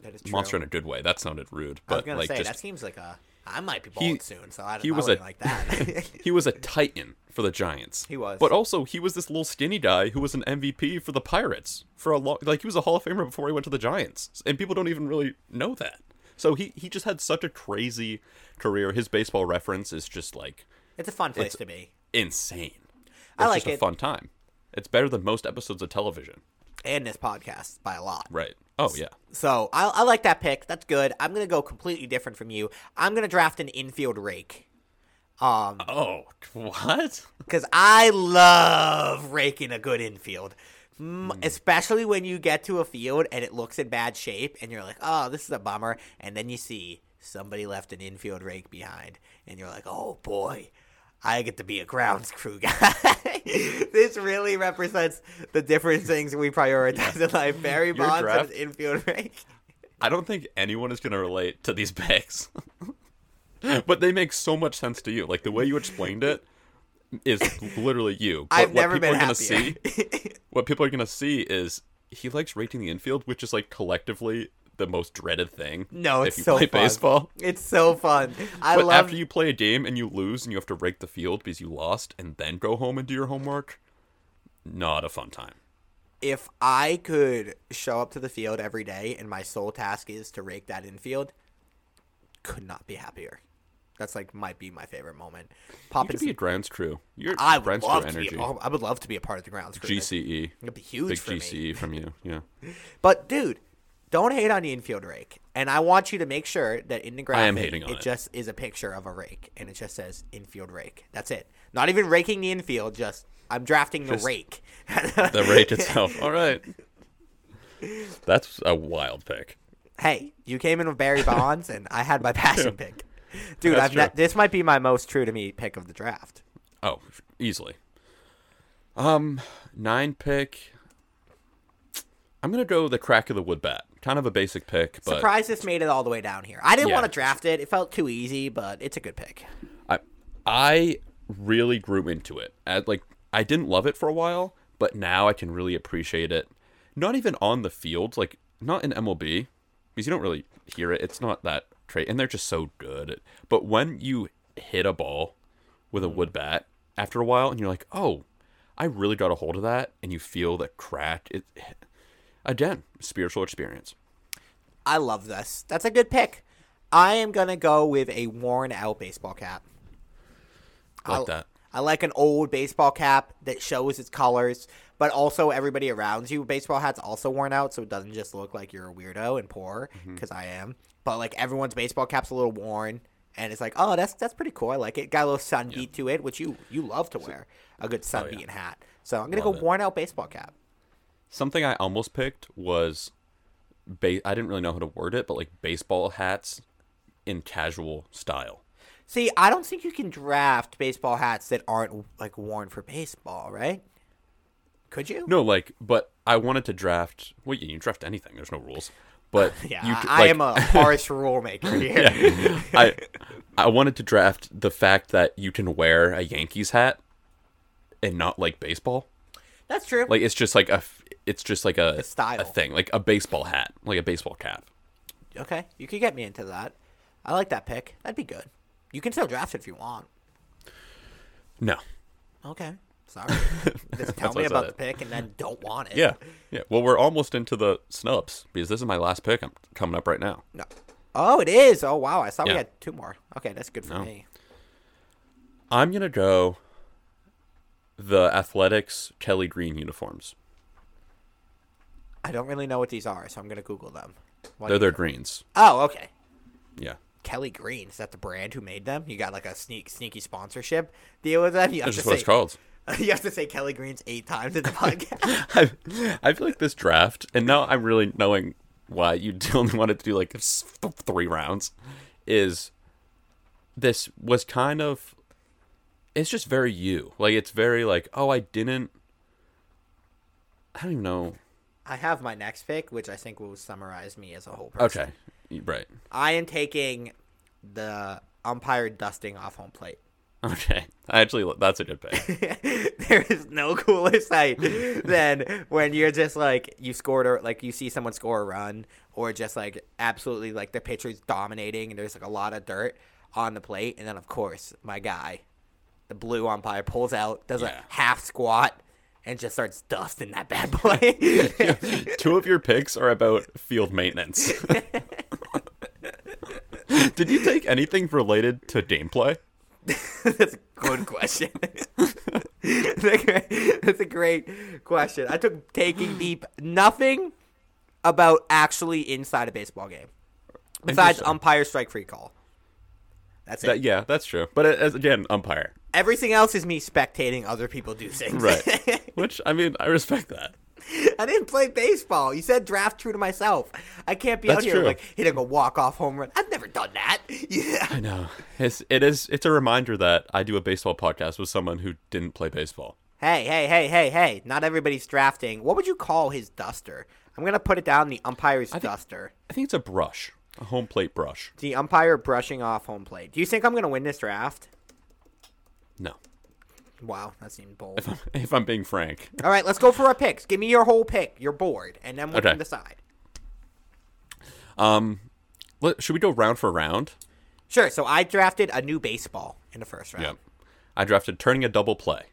That is true. Monster in a good way. That sounded rude, I was but gonna like say just that seems like a I might be bald He- soon, so I, he I was wouldn't a- like that. (laughs) he was a titan for the Giants. He was. But also, he was this little skinny guy who was an MVP for the Pirates for a long. Like he was a Hall of Famer before he went to the Giants, and people don't even really know that. So he he just had such a crazy career. His baseball reference is just like It's a fun place to be. insane. I like just a it. fun time. It's better than most episodes of television. And this podcast by a lot. Right. Oh yeah. So I, I like that pick. That's good. I'm gonna go completely different from you. I'm gonna draft an infield rake. Um, Oh what? (laughs) because I love raking a good infield, mm, especially when you get to a field and it looks in bad shape, and you're like, "Oh, this is a bummer," and then you see somebody left an infield rake behind, and you're like, "Oh boy." I get to be a grounds (laughs) crew guy. this really represents the different things we prioritize in life. Barry Bonds draft- and infield (laughs) rake. I don't think anyone is going to relate to these picks. (laughs) but they make so much sense to you. Like the way you explained it is literally you. But I've what never people been are gonna happier. see what people are going to see is he likes rating the infield, which is like collectively the most dreaded thing. No, if it's you so play fun. baseball. It's so fun. I But love after you play a game and you lose and you have to rake the field because you lost and then go home and do your homework, not a fun time. if I could show up to the field every day and my sole task is to rake that infield, could not be happier. That's like might be my favorite moment. You Popping could be a grounds crew. You're I would grounds love crew to energy. be. oh, I would love to be a part of the grounds crew. GCE. It'd be huge Big for me. GCE from you. Yeah. But dude, don't hate on the infield rake. And I want you to make sure that in the graphic, am hating on it, it. just is a picture of a rake, and it just says infield rake. That's it. Not even raking the infield. Just I'm drafting the Just rake. (laughs) the rake itself. (laughs) All right. That's a wild pick. hey, you came in with Barry Bonds, and I had my passion (laughs) pick. Dude, That's I've ne- this might be my most true to me pick of the draft. Oh, easily. Um, nine pick. I'm gonna go the crack of the wood bat. Kind of a basic pick, but Surprised this made it all the way down here. I didn't Yeah. want to draft it; it felt too easy, but it's a good pick. I I really grew into it. At, like I didn't love it for a while, but now I can really appreciate it. Not even on the field, like not in MLB, because you don't really hear it. It's not that trait, and they're just so good. But when you hit a ball with a wood bat after a while, and you're like, oh, I really got a hold of that, and you feel the crack. It again, spiritual experience. I love this. That's a good pick. I am gonna go with a worn out baseball cap. I like I'll- that. I like an old baseball cap that shows its colors, but also everybody around you baseball hats also worn out, so it doesn't just look like you're a weirdo and poor, Mm-hmm. because I am. But like everyone's baseball cap's a little worn, and it's like, oh, that's that's pretty cool. I like it. Got a little sun beat to it, which you you love to wear a good sun beaten hat. So I'm gonna Love go it. worn out baseball cap. Something I almost picked was, ba- I didn't really know how to word it, but like baseball hats in casual style. See, I don't think you can draft baseball hats that aren't like worn for baseball, right? Could you? No, like, but I wanted to draft. Well, you can draft anything. There's no rules. But (laughs) Yeah, you, I, c- I like, am a (laughs) harsh rule maker (laughs) here. I I wanted to draft the fact that you can wear a Yankees hat and not like baseball. That's true. Like it's just like a it's just like a, style. a thing, like a baseball hat, like a baseball cap. okay, you could get me into that. I like that pick. That'd be good. You can still draft it if you want. No. Okay. Sorry. (laughs) Just tell me about the pick and then don't want it. Yeah. Yeah. Well, we're almost into the snubs because this is my last pick. I'm coming up right now. No. Oh, it is. Oh, wow. I thought we had two more. Okay, that's good for No. me. I'm gonna go the athletics Kelly Green uniforms. I don't really know what these are, so I'm gonna Google them. What They're their greens. Oh, okay. Yeah. Kelly Green is that the brand who made them? You got like a sneak sneaky sponsorship deal with them. You have That's to just what it's called. (laughs) you have to say Kelly Green's eight times in the (laughs) podcast. I, I feel like this draft, and now I'm really knowing why you (laughs) only wanted to do like three rounds, is this was kind of. It's just very you. Like it's very like, oh, I didn't. I don't even know. I have my next pick, which I think will summarize me as a whole person. Okay, right. I am taking the umpire dusting off home plate. Okay, actually, that's a good pick. (laughs) there is no cooler sight than when you're just like you scored or like you see someone score a run or just like absolutely like the pitcher's dominating and there's like a lot of dirt on the plate and then of course my guy The blue umpire pulls out, does Yeah. a half squat, and just starts dusting that bad boy. (laughs) Two of your picks are about field maintenance. (laughs) Did you take anything related to gameplay? That's a good question. (laughs) That's a great- That's a great question. I took taking deep nothing about actually inside a baseball game besides umpire strike free call. That's it. That, yeah, that's true. But as again, umpire, Everything else is me spectating other people do things. right? (laughs) Which I mean, I respect that. I didn't play baseball. You said draft true to myself. I can't be out here true. like hitting a go walk off home run. I've never done that. (laughs) Yeah. I know. It's it is it's a reminder that I do a baseball podcast with someone who didn't play baseball. Hey, hey, hey, hey, hey. Not everybody's drafting. What would you call his duster? I'm going to put it down the umpire's think- duster. I think it's a brush, a home plate brush. The umpire brushing off home plate. Do you think I'm going to win this draft? No, Wow, that seemed bold. if I'm being frank. (laughs) All right, let's go for our picks. Give me your whole pick, your board, and then we Okay. can decide. Um, let, should we go round for round? Sure. So I drafted a new baseball in the first round. Yep. I drafted turning a double play.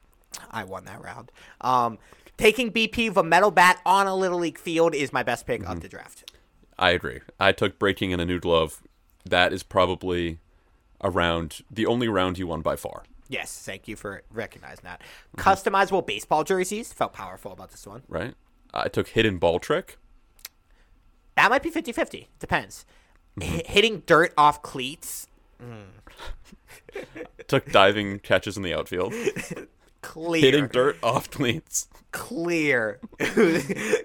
I won that round. Um, taking BP of a metal bat on a little league field is my best pick Mm-hmm. of the draft. I agree. I took breaking in a new glove. That is probably a round, the only round you won by far. Yes, thank you for recognizing that. Mm-hmm. Customizable baseball jerseys felt powerful about this one. Right? I took hidden ball trick. That might be 50-50. Depends. Mm-hmm. H- hitting dirt off cleats, (laughs) Took diving catches in the outfield. (laughs) clear. Hitting dirt off (laughs) cleats. clear. (laughs)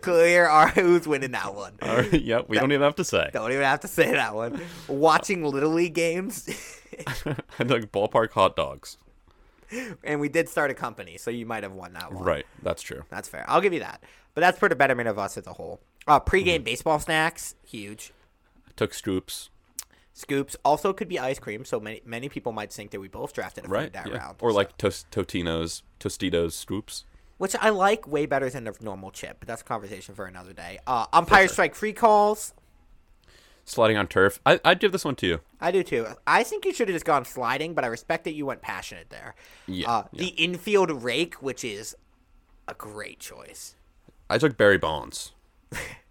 clear are who's winning that one. All right, yep, we don't even have to say. Don't even have to say that one. Watching Little League games, (laughs) I like ballpark hot dogs. and we did start a company, so you might have won that one. Right, that's true. That's fair. I'll give you that. But that's for the betterment of us as a whole. Uh, pregame Mm-hmm. baseball snacks, huge. took scoops. Scoops also could be ice cream, so many many people might think that we both drafted a food Right, that yeah. round. or so- like tos- Totinos, Tostitos scoops. which I like way better than a normal chip, but that's a conversation for another day. Uh, umpire strike free calls, Sliding on turf. I, I'd give this one to you. I do too. I think you should have just gone sliding, but I respect that you went passionate there. Yeah, Uh, yeah. The infield rake, which is a great choice. I took Barry Bonds. (laughs)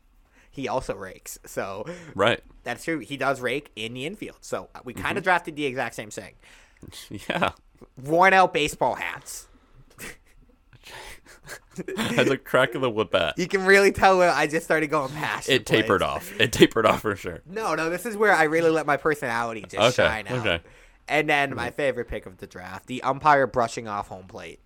He also rakes, so Right. that's true. He does rake in the infield. So uh, we Mm-hmm. kind of drafted the exact same thing. (laughs) Yeah. Worn out baseball hats. (laughs) I took crack of the wood bat. You can really tell where I just started going past. It tapered off. It tapered off for sure. No, no, this is where I really let my personality just Okay, shine out. okay. And then my favorite pick of the draft, the umpire brushing off home plate.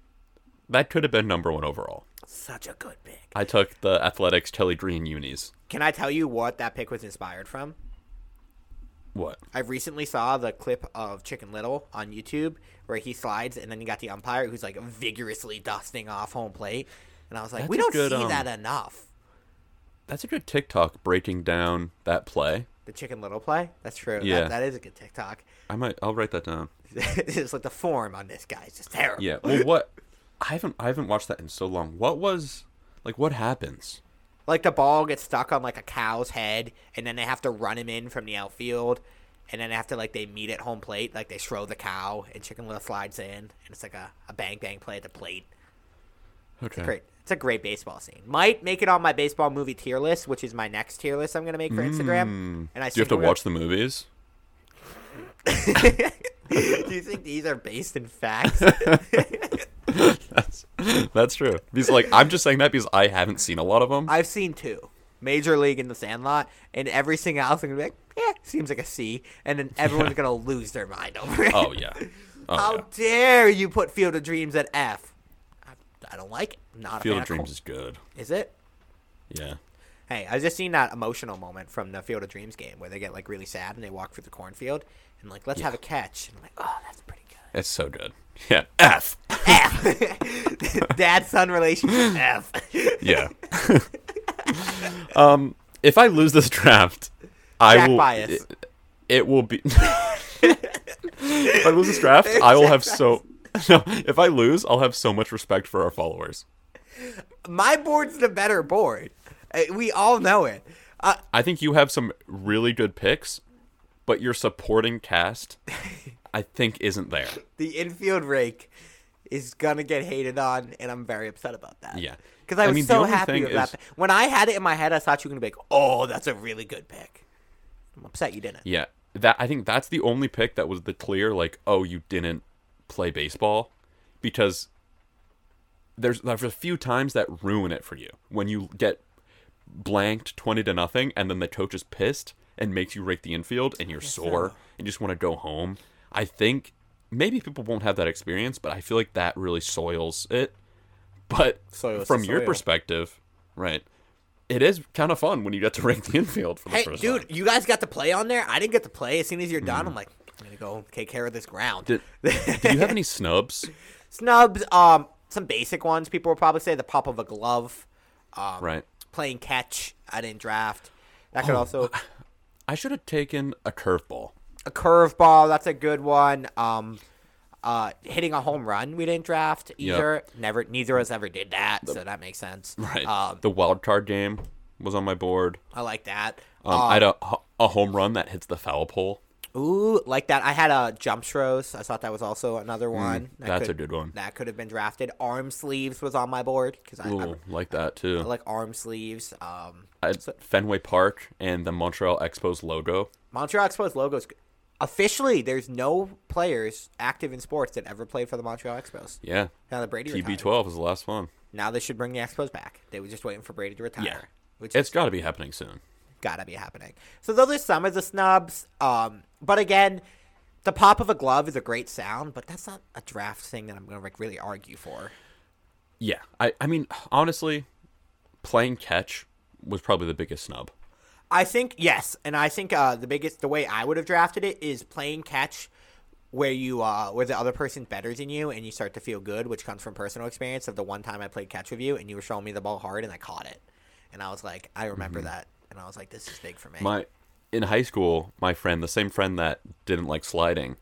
That could have been number one overall. Such a good pick. I took the Athletics Kelly Green unis. Can I tell you what that pick was inspired from? What? I recently saw the clip of Chicken Little on YouTube where he slides and then you got the umpire who's like vigorously dusting off home plate. And I was like, That's we don't good, see um, that enough. That's a good TikTok breaking down that play. The Chicken Little play? That's true. That- Yeah. that is a good TikTok. I might. I'll write that down. (laughs) it's like the form on this guy is just terrible. Yeah. Well, what? I haven't. I haven't watched that in so long. What was? Like, what happens? Like the ball gets stuck on like a cow's head, and then they have to run him in from the outfield, and then after like they meet at home plate, like they throw the cow, and Chicken Little slides in, and it's like a, a bang bang play at the plate. Okay. Great. It's a great baseball scene. Might make it on my baseball movie tier list, which is my next tier list I'm gonna make for Instagram. And I Mm. Do you have to watch the movies? (laughs) Do you think these are based in facts? (laughs) (laughs) That's that's true. Because like I'm just saying that because I haven't seen a lot of them. I've seen two. Major League and The Sandlot, and everything else I'm gonna be like, yeah, seems like a C, and then everyone's (laughs) gonna lose their mind over it. oh yeah. (laughs) Oh, How yeah. dare you put Field of Dreams at F? I, I don't like it. Not Field of Dreams Col- is good. Is it? Yeah. Hey, I just seen that emotional moment from the Field of Dreams game where they get like really sad and they walk through the cornfield and like let's have a catch. And I'm like, oh, that's pretty good. It's so good. Yeah. F. F. (laughs) Dad son relationship F. Yeah. (laughs) um, if I lose this draft, I Jack will. bias. It, it will be. (laughs) if I lose this draft, I will have so. No, if I lose, I'll have so much respect for our followers. My board's the better board. Uh, We all know it. Uh, I think you have some really good picks, but your supporting cast, I think isn't there. (laughs) The infield rake is gonna get hated on, and I'm very upset about that. Yeah. because I I was mean, so happy thing with that. is- When I had it in my head, I thought you were gonna be like, "Oh, that's a really good pick." I'm upset you didn't. Yeah, that I think that's the only pick that was the clear like, oh, you didn't play baseball, because there's there's a few times that ruin it for you when you get blanked twenty to nothing, and then the coach is pissed and makes you rake the infield, and you're sore and you just want to go home. I think maybe people won't have that experience, but I feel like that really soils it. But Soils from your perspective, right? It is kind of fun when you get to (laughs) rank the infield for the Hey, first dude, time. you guys got to play on there. I didn't get to play. As soon as you're done, I'm like, I'm gonna go take care of this ground. Did, did you have any snubs? (laughs) Snubs, um, some basic ones. People will probably say the pop of a glove, um, Right. playing catch. I didn't draft. That Oh, could also I should have taken a curveball. A curveball. That's a good one. Um, uh, hitting a home run. We didn't draft either. Never. Neither of us ever did that, so that makes sense. Right. Um, the wild card game was on my board. I like that. Um, I had a, a home run that hits the foul pole. Ooh, like that. I had a jump throws. I thought that was also another one. That Mm, that's could- a good one. That could have been drafted. Arm sleeves was on my board because I, I, like that too. I like arm sleeves. Um, I had Fenway Park and the Montreal Expos logo. Montreal Expos logos. Officially, there's no players active in sports that ever played for the Montreal Expos. Yeah. Now that Brady retired. TB12 was the last one. Now they should bring the Expos back. They were just waiting for Brady to retire. Yeah. Which It's is got to be happening soon. gotta be happening. So those are some of the snubs. Um, but again, the pop of a glove is a great sound, but that's not a draft thing that I'm gonna like really argue for. Yeah. I, I mean, honestly, playing catch was probably the biggest snub. I think yes, and I think uh, the biggest the way I would have drafted it is playing catch, where you uh, where the other person's better than you, and you start to feel good, which comes from personal experience of the one time I played catch with you, and you were showing me the ball hard, and I caught it, and I was like, I remember that, and I was like, this is big for me. My in high school, my friend, the same friend that didn't like sliding,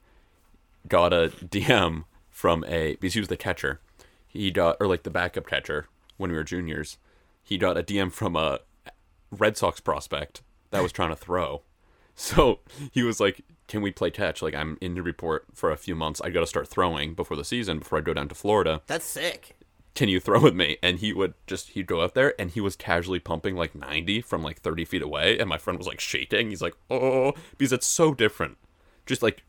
got a DM from a because he was the catcher. He got or like the backup catcher when we were juniors. He got a DM from a Red Sox prospect that was trying to throw. So he was like, "Can we play catch? Like I'm in the report for a few months. I got to start throwing before the season before I go down to Florida. that's sick. Can you throw with me?" And he would just he'd go out there and he was casually pumping like 90 from like 30 feet away, and my friend was like shaking. He's like, "Oh,", oh, oh, oh. because it's so different. Just like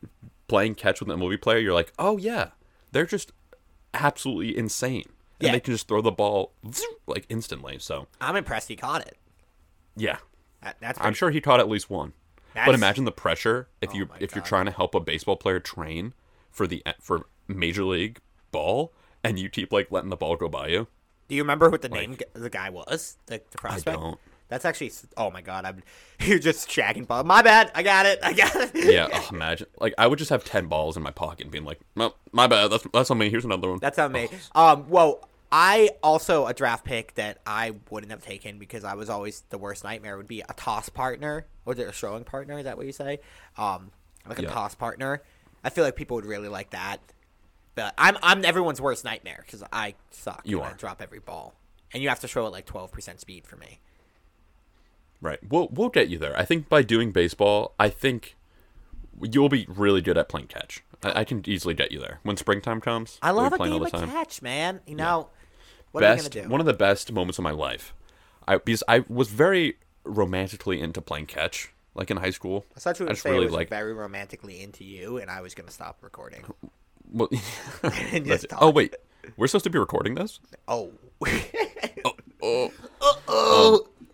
playing catch with a movie player, you're like, "Oh yeah, they're just absolutely insane." And Yeah. they can just throw the ball like instantly. So I'm impressed he caught it. Yeah, That, that's I'm sure he caught at least one. That's- But imagine the pressure if you my if you're trying to help a baseball player train for the for major league ball and you keep like letting the ball go by you. Do you remember what the name the guy was? The, the prospect. don't. That's actually. Oh my god! I'm. (laughs) You're just shagging ball. My bad. I got it. I got it. Yeah, (laughs) oh, imagine like I would just have ten balls in my pocket and being like, "No, my bad. That's that's on me. Here's another one." That's on me. Um, well, I also a draft pick that I wouldn't have taken because I was always the worst nightmare would be a toss partner or a throwing partner. Is that what you say? Um, like a toss partner. I feel like people would really like that. But I'm I'm everyone's worst nightmare because I suck. You and I are. drop every ball, and you have to throw at like twelve percent speed for me. Right. We'll we'll get you there. I think by doing baseball, I think you'll be really good at playing catch. I, I can easily get you there when springtime comes. I love a game all of the time. catch, man. You know, what best are we gonna do? one of the best moments of my life. I because I was very romantically into playing catch, like in high school. I thought you were I just say really like very romantically into you, and I was gonna stop recording. (laughs) well, (laughs) And just oh, talk. oh wait, we're supposed to be recording this. Oh. (laughs) Oh. oh. Um,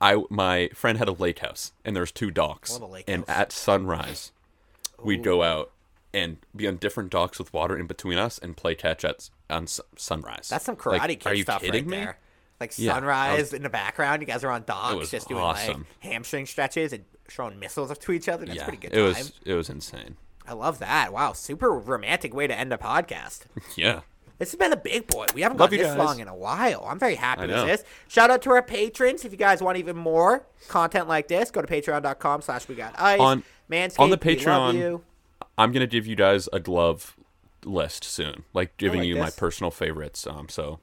I my friend had a lake house and there's two docks. love a lake and house. at sunrise, we'd go out and be on different docks with water in between us and play catch at on s- sunrise. That's some Like, Karate Kid Are you stuff kidding right me? there. Like Yeah, sunrise in the background, you guys are on docks was just doing awesome. like hamstring stretches and throwing missiles up to each other. That's yeah, pretty good it time. was it was insane. I love that. Wow, super romantic way to end a podcast. (laughs) Yeah. This has been a big boy. We haven't Love gone this guys. long in a while. I'm very happy I with know. this. Shout out to our patrons. If you guys want even more content like this, go to patreon.com slash we got ice. On- Manscaped, on the Patreon, you. I'm gonna give you guys a glove list soon, like giving like you my personal favorites. Um, so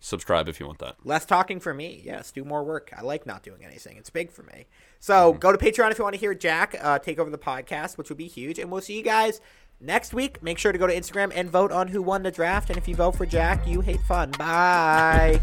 subscribe if you want that. Less talking for me. Yes, do more work. I like not doing anything. It's big for me. So go to Patreon if you want to hear Jack uh, take over the podcast, which would be huge. And we'll see you guys next week, make sure to go to Instagram and vote on who won the draft. And if you vote for Jack, you hate fun. Bye.